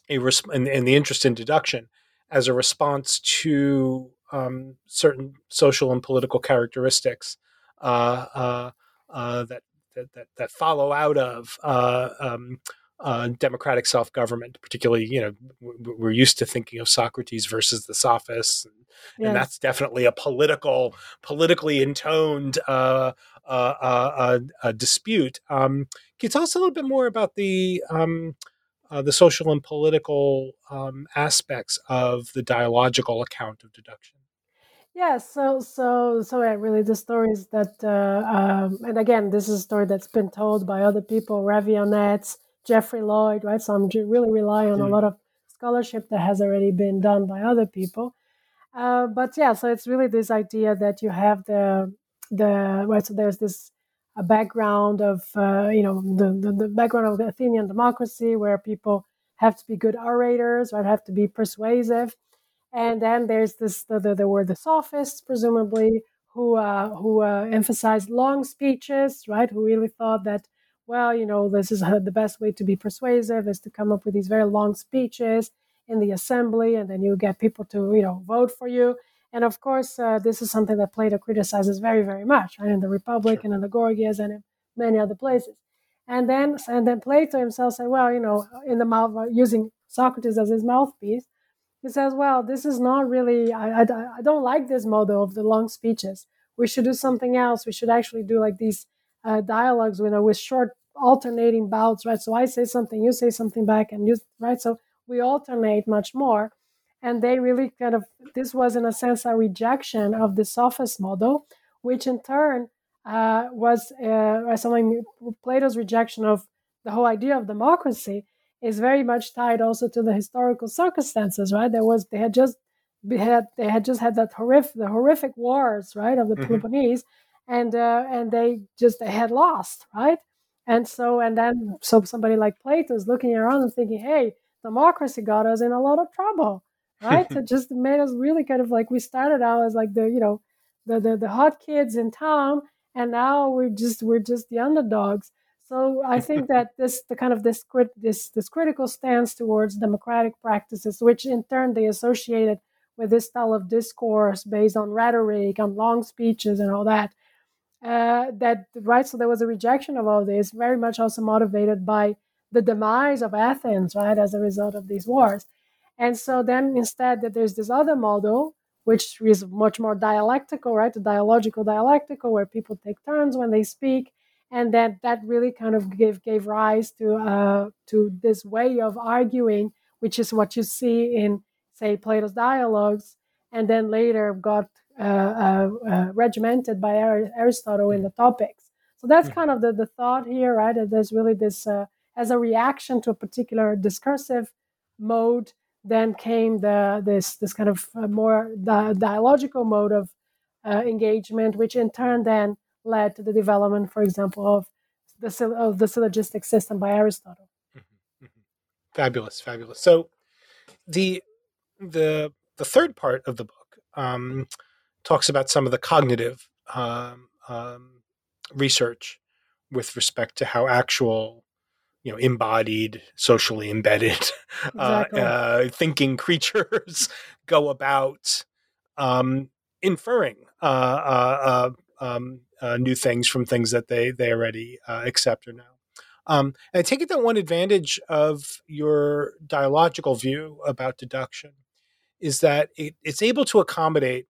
a resp- and, and the interest in deduction as a response to um, certain social and political characteristics uh, uh, uh, that, that, that follow out of uh, um, uh, democratic self government. Particularly, you know, we're used to thinking of Socrates versus the sophists, and, yes. and that's definitely a political, politically intoned uh, dispute. Um, can you tell us a little bit more about the um, uh, the social and political um, aspects of the dialogical account of deduction. Yeah, so so so yeah, really the stories that uh, um, and again, this is a story that's been told by other people, Reviel Netz, Geoffrey Lloyd, right? So I'm really rely on mm. a lot of scholarship that has already been done by other people. Uh, but yeah, so it's really this idea that you have the the right. So there's this a background of uh, you know the, the, the background of the Athenian democracy where people have to be good orators or have to be persuasive And then there's this, the, the, there were the sophists, presumably, who, uh, who uh, emphasized long speeches, right? Who really thought that, well, you know, this is the best way to be persuasive is to come up with these very long speeches in the assembly, and then you get people to, you know, vote for you. And of course, uh, this is something that Plato criticizes very, very much, right? In the Republic sure. and in the Gorgias and in many other places. And then, and then Plato himself said, well, you know, in the mouth, using Socrates as his mouthpiece, he says, well, this is not really, I, I, I don't like this model of the long speeches. We should do something else. We should actually do like these uh, dialogues, you know, with short alternating bouts, right? So I say something, you say something back, and you, right? So we alternate much more. And they really kind of, this was in a sense a rejection of the sophist model, which in turn uh, was uh, something, Plato's rejection of the whole idea of democracy is very much tied also to the historical circumstances, right? There was they had just they had they had just had that horrific the horrific wars, right, of the mm-hmm. Peloponnese, and uh, and they just they had lost, right? And so and then so somebody like Plato is looking around and thinking, hey, democracy got us in a lot of trouble, right? so just made us really kind of like we started out as like the you know the the, the hot kids in town, and now we're just we're just the underdogs so I think that this the kind of this crit, this this critical stance towards democratic practices, which in turn they associated with this style of discourse based on rhetoric, on long speeches, and all that. Uh, that right, so there was a rejection of all this, very much also motivated by the demise of Athens, right, as a result of these wars. And so then instead that there's this other model, which is much more dialectical, right, the dialogical dialectical, where people take turns when they speak and that that really kind of gave gave rise to uh, to this way of arguing, which is what you see in say Plato's dialogues, and then later got uh, uh, uh regimented by Aristotle in the Topics. So that's kind of the, the thought here, right? That there's really this uh, as a reaction to a particular discursive mode. Then came the this this kind of uh, more di- dialogical mode of engagement, which in turn then led to the development, for example, of the of the syllogistic system by Aristotle. Mm-hmm, mm-hmm. Fabulous, fabulous. So the the the third part of the book um, talks about some of the cognitive um, um, research with respect to how actual you know embodied socially embedded uh, exactly. uh, uh, thinking creatures go about um, inferring uh, uh, uh um, uh, new things from things that they they already uh, accept or know. Um, and I take it that one advantage of your dialogical view about deduction is that it, it's able to accommodate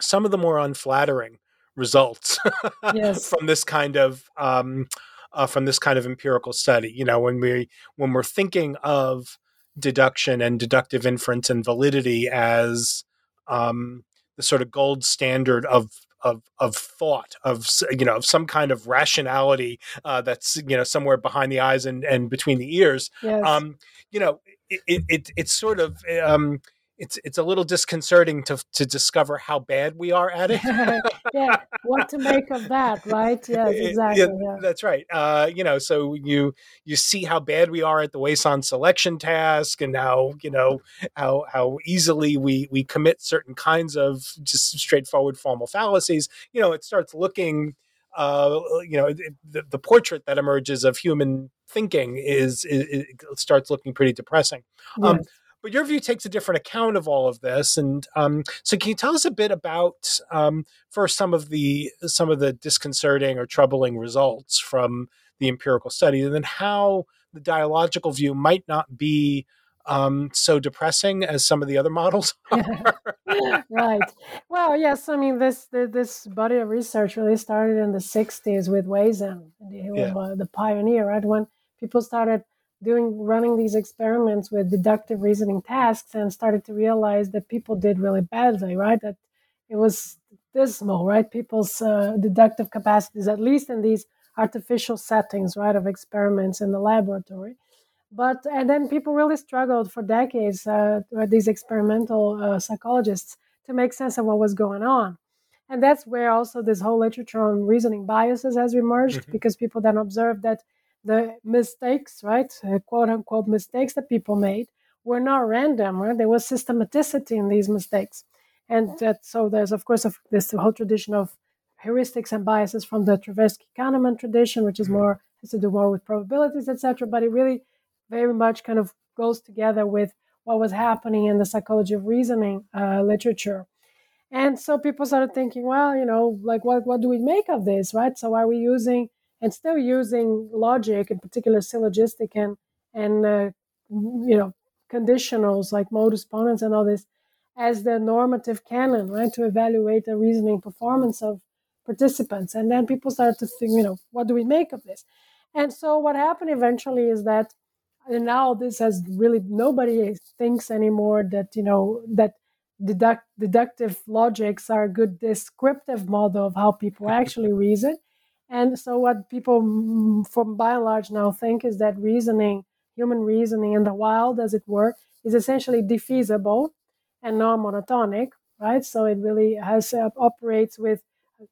some of the more unflattering results yes. from this kind of um, uh, from this kind of empirical study. You know, when we when we're thinking of deduction and deductive inference and validity as um, the sort of gold standard of of of thought of you know of some kind of rationality uh, that's you know somewhere behind the eyes and and between the ears yes. um you know it, it, it it's sort of um it's it's a little disconcerting to to discover how bad we are at it. yeah, what to make of that, right? Yes, exactly. Yeah, yeah. That's right. Uh, you know, so you you see how bad we are at the Wason selection task, and how you know how how easily we we commit certain kinds of just straightforward formal fallacies. You know, it starts looking. Uh, you know, the, the portrait that emerges of human thinking is, is, is starts looking pretty depressing. Um, yes. Um, but your view takes a different account of all of this, and um, so can you tell us a bit about um, first some of the some of the disconcerting or troubling results from the empirical study, and then how the dialogical view might not be um, so depressing as some of the other models right. Well, yes. I mean, this this body of research really started in the '60s with Wason. He was yeah. the pioneer, right? When people started doing running these experiments with deductive reasoning tasks and started to realize that people did really badly right? That it was dismal right? People's uh, deductive capacities at least in these artificial settings right of experiments in the laboratory. But and then people really struggled for decades uh, these experimental uh, psychologists to make sense of what was going on. And that's where also this whole literature on reasoning biases has emerged mm-hmm. because people then observed that the mistakes, right, uh, quote unquote mistakes that people made were not random, right? There was systematicity in these mistakes. And that, so there's, of course, this whole tradition of heuristics and biases from the Tversky Kahneman tradition, which is more has to do more with probabilities, etc. But it really very much kind of goes together with what was happening in the psychology of reasoning uh, literature. And so people started thinking, well, you know, like what what do we make of this, right? So are we using and still using logic, in particular syllogistic and and uh, you know conditionals like modus ponens and all this, as the normative canon, right, to evaluate the reasoning performance of participants. And then people started to think, you know, what do we make of this? And so what happened eventually is that and now this has really nobody thinks anymore that you know that deduct, deductive logics are a good descriptive model of how people actually reason and so what people mm, from by and large now think is that reasoning human reasoning in the wild as it were is essentially defeasible and non-monotonic right so it really has uh, operates with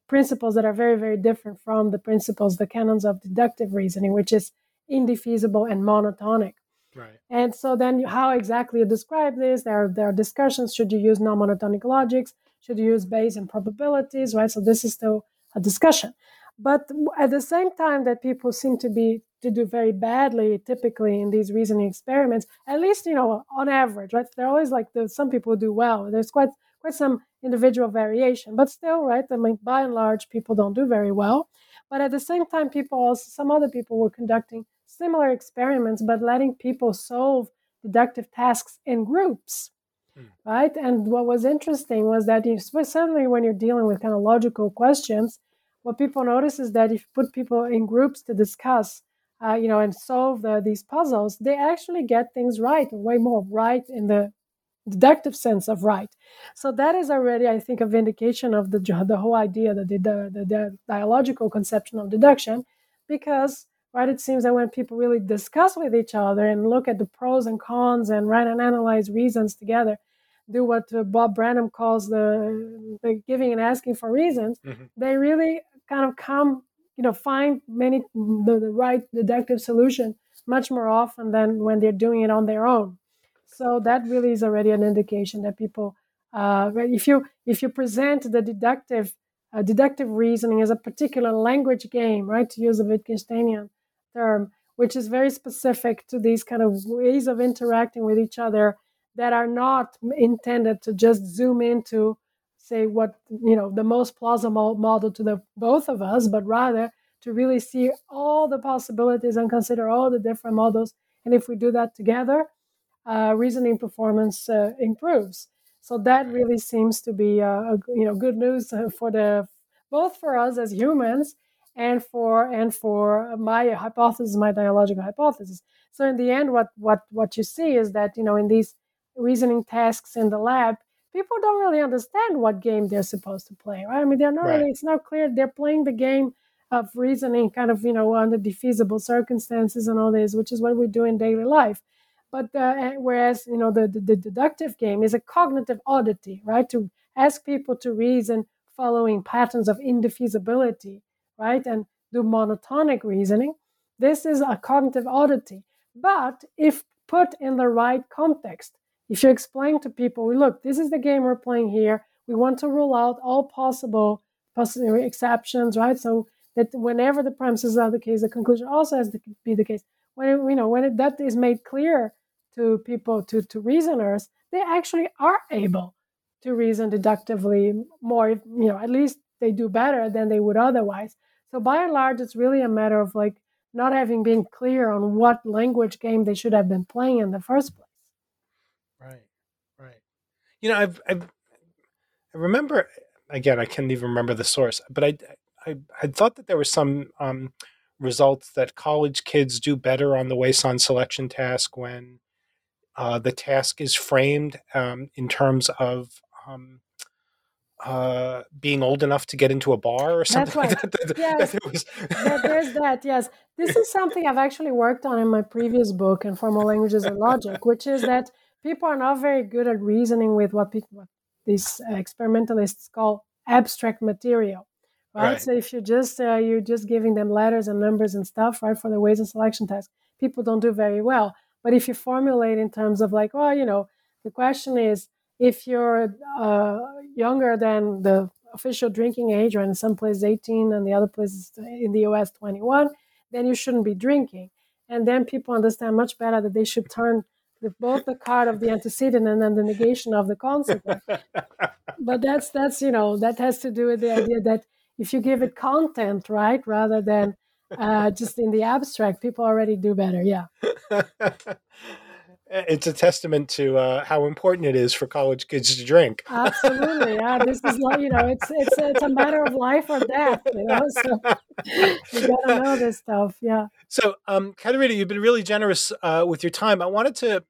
principles that are very very different from the principles the canons of deductive reasoning which is indefeasible and monotonic. Right. And so then how exactly you describe this? There are, there are discussions. Should you use non-monotonic logics? Should you use Bayes and probabilities? Right. So this is still a discussion. But at the same time that people seem to be to do very badly typically in these reasoning experiments, at least you know on average, right? They're always like the, some people do well. There's quite quite some individual variation, but still, right? I mean, by and large, people don't do very well. But at the same time, people also some other people were conducting similar experiments, but letting people solve deductive tasks in groups. Mm. Right. And what was interesting was that you, certainly when you're dealing with kind of logical questions, what people notice is that if you put people in groups to discuss, uh, you know, and solve the, these puzzles, they actually get things right, way more right in the deductive sense of right. So that is already, I think, a vindication of the the whole idea, the, the, the, the dialogical conception of deduction, because right? It seems that when people really discuss with each other and look at the pros and cons and write and analyze reasons together, do what uh, Bob Brandom calls the, the giving and asking for reasons, mm-hmm. they really kind of come, you know, find many the, the right deductive solution much more often than when they're doing it on their own. So that really is already an indication that people, uh, if you if you present the deductive uh, deductive reasoning as a particular language game, right, to use a Wittgensteinian term, which is very specific to these kind of ways of interacting with each other that are not intended to just zoom into say what you know the most plausible model to the both of us but rather to really see all the possibilities and consider all the different models and if we do that together uh, reasoning performance uh, improves so that really seems to be uh, you know good news for the both for us as humans and for and for my hypothesis, my dialogical hypothesis. So in the end, what what what you see is that you know in these reasoning tasks in the lab, people don't really understand what game they're supposed to play. Right? I mean, they're not right. really. It's not clear. They're playing the game of reasoning, kind of you know under defeasible circumstances and all this, which is what we do in daily life. But uh, whereas you know the, the the deductive game is a cognitive oddity, right? To ask people to reason following patterns of indefeasibility right? And do monotonic reasoning. This is a cognitive oddity. But if put in the right context, if you explain to people, look, this is the game we're playing here. We want to rule out all possible, possible exceptions, right? So that whenever the premises are the case, the conclusion also has to be the case. When it, you know when it, that is made clear to people, to to reasoners, they actually are able to reason deductively more. You know, at least they do better than they would otherwise. So by and large, it's really a matter of like not having been clear on what language game they should have been playing in the first place. You know, I've, I've I remember again. I can't even remember the source, but I I had thought that there was some um, results that college kids do better on the Wason selection task when uh, the task is framed um, in terms of um, uh, being old enough to get into a bar or something That's right. like that. yes. That was... there's that, yes. This is something I've actually worked on in my previous book, Informal Languages and Logic, which is that people are not very good at reasoning with what, people, what these experimentalists call abstract material. Right? right. So if you just uh, you're just giving them letters and numbers and stuff, right, for the Wason selection test, people don't do very well. But if you formulate in terms of like, well, you know, the question is if you're uh, younger than the official drinking age, or in some places 18 and the other places in the US 21, then you shouldn't be drinking. And then people understand much better that they should turn the, both the card of the antecedent and then the negation of the consequent. but that's that's you know that has to do with the idea that if you give it content, right, rather than uh, just in the abstract, people already do better. Yeah. it's a testament to uh, how important it is for college kids to drink. Absolutely, yeah. This is like you know, it's it's it's a matter of life or death. You know, so you gotta know this stuff. Yeah. So, um, Catarina, you've been really generous uh, with your time. I wanted to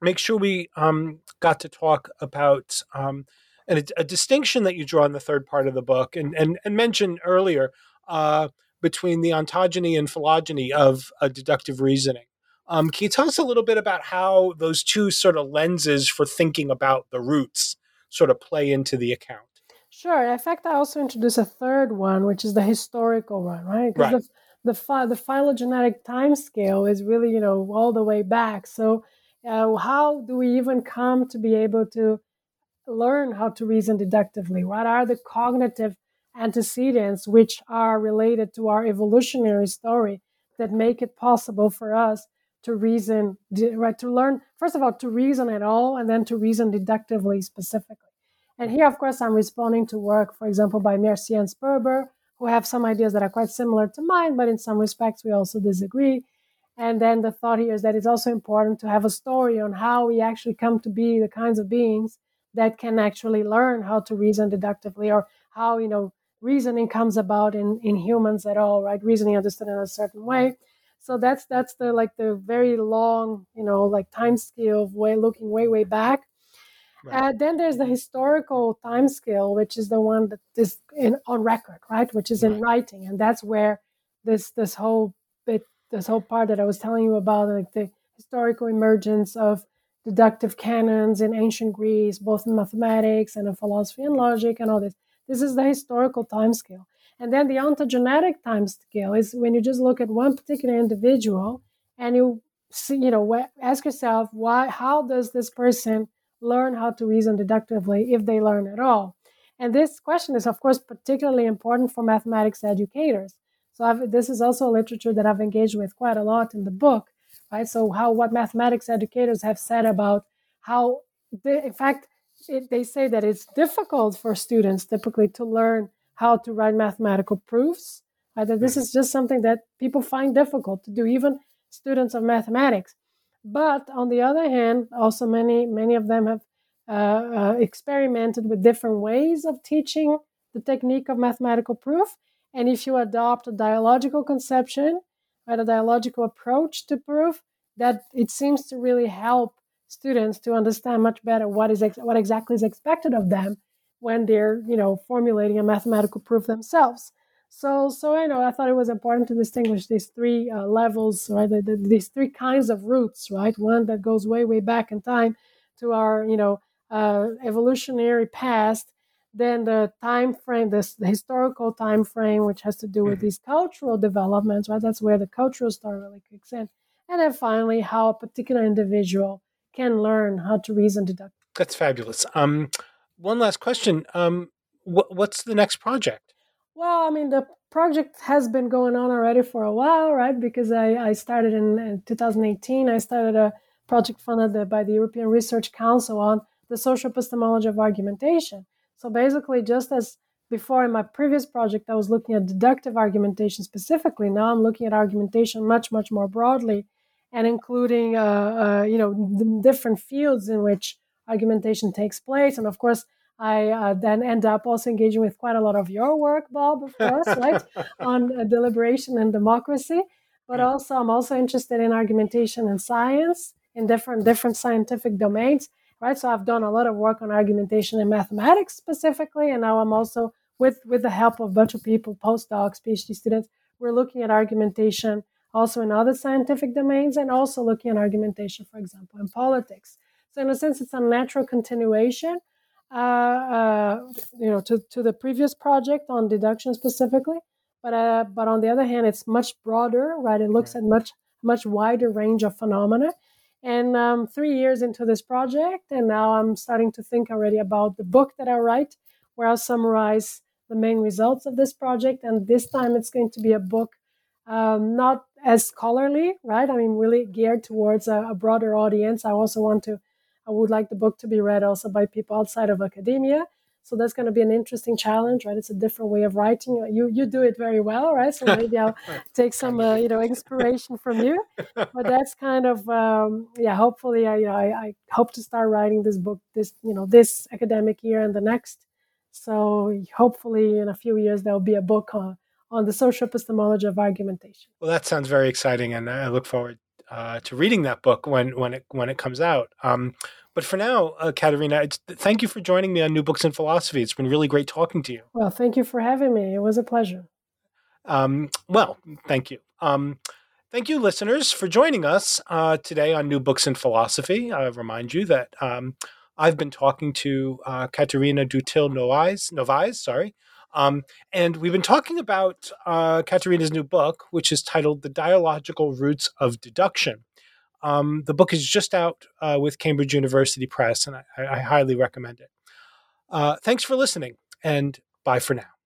make sure we um, got to talk about um, a, a, distinction that you draw in the third part of the book, and and, and mentioned earlier uh, between the ontogeny and phylogeny of deductive reasoning. Um, can you tell us a little bit about how those two sort of lenses for thinking about the roots sort of play into the account? Sure. In fact, I also introduce a third one, which is the historical one, right? Right. The, the, phy- the phylogenetic time scale is really, you know, all the way back. So, uh, how do we even come to be able to learn how to reason deductively? What are the cognitive antecedents which are related to our evolutionary story that make it possible for us to reason, right? To learn, first of all, to reason at all, and then to reason deductively specifically. And here, of course, I'm responding to work, for example, by Mercier and Sperber, who have some ideas that are quite similar to mine, but in some respects we also disagree. And then the thought here is that it's also important to have a story on how we actually come to be the kinds of beings that can actually learn how to reason deductively or how, you know, reasoning comes about in, in humans at all, right? Reasoning understood in a certain way so that's that's the like the very long you know like time scale of way looking way way back. Right. uh, then there's the historical time scale which is the one that is in on record right? Which is right. in writing. And that's where this this whole bit this whole part that i was telling you about like the historical emergence of deductive canons in ancient greece both in mathematics and in philosophy and logic and all this. This is the historical time scale and then the ontogenetic time scale is when you just look at one particular individual and you see, you know, ask yourself, why, how does this person learn how to reason deductively if they learn at all? And this question is, of course, particularly important for mathematics educators. So I've, this is also literature that I've engaged with quite a lot in the book, right? So how what mathematics educators have said about how, they, in fact, it, they say that it's difficult for students typically to learn how to write mathematical proofs. Uh, that this mm-hmm. is just something that people find difficult to do, even students of mathematics. But on the other hand, also many many of them have uh, uh, experimented with different ways of teaching the technique of mathematical proof. And if you adopt a dialogical conception, right, a dialogical approach to proof, that it seems to really help students to understand much better what is ex- what exactly is expected of them when they're you know formulating a mathematical proof themselves. So so i know i thought it was important to distinguish these three uh, levels right? The, the, these three kinds of roots right? One that goes way way back in time to our you know uh, evolutionary past then the time frame this the historical time frame which has to do with mm-hmm. these cultural developments right? That's where the cultural story really kicks in. And then finally how a particular individual can learn how to reason deduct that's fabulous. Um one last question. Um, wh- what's the next project? Well, I mean, the project has been going on already for a while, right? Because I, I started in, in 2018. I started a project funded by the European Research Council on the social epistemology of argumentation. So basically, just as before in my previous project, I was looking at deductive argumentation specifically. Now I'm looking at argumentation much, much more broadly, and including, uh, uh, you know, different fields in which argumentation takes place. And of course, I uh, then end up also engaging with quite a lot of your work, Bob, of course, right, on uh, deliberation and democracy. But also, I'm also interested in argumentation and science in different different scientific domains, right? So I've done a lot of work on argumentation in mathematics specifically, and now I'm also with with the help of a bunch of people, postdocs, PhD students, we're looking at argumentation also in other scientific domains, and also looking at argumentation, for example, in politics. So in a sense, it's a natural continuation, uh, uh, you know, to, to the previous project on deduction specifically. But uh, but on the other hand, it's much broader, right? It looks at much much wider range of phenomena. And um, three years into this project, and now I'm starting to think already about the book that I write, where I'll summarize the main results of this project. And this time it's going to be a book um, not as scholarly, right? I mean, really geared towards a, a broader audience. I also want to, I would like the book to be read also by people outside of academia. So that's going to be an interesting challenge, right? It's a different way of writing. You you do it very well, right? So maybe I'll take some uh, you know inspiration from you. But that's kind of um, yeah. Hopefully, I, you know, I, I hope to start writing this book this you know this academic year and the next. So hopefully, in a few years, there will be a book on on the social epistemology of argumentation. Well, that sounds very exciting, and I look forward uh, to reading that book when when it when it comes out. Um, but for now, uh, Catarina, thank you for joining me on New Books in Philosophy. It's been really great talking to you. Well, thank you for having me. It was a pleasure. Um, well, thank you. Um, thank you, listeners, for joining us uh, today on New Books in Philosophy. I remind you that um, I've been talking to uh, Catarina Dutilh Novaes, Novaes sorry, um, and we've been talking about uh, Catarina's new book, which is titled The Dialogical Roots of Deduction. Um, the book is just out uh, with Cambridge University Press, and I, I highly recommend it. Uh, thanks for listening, and bye for now.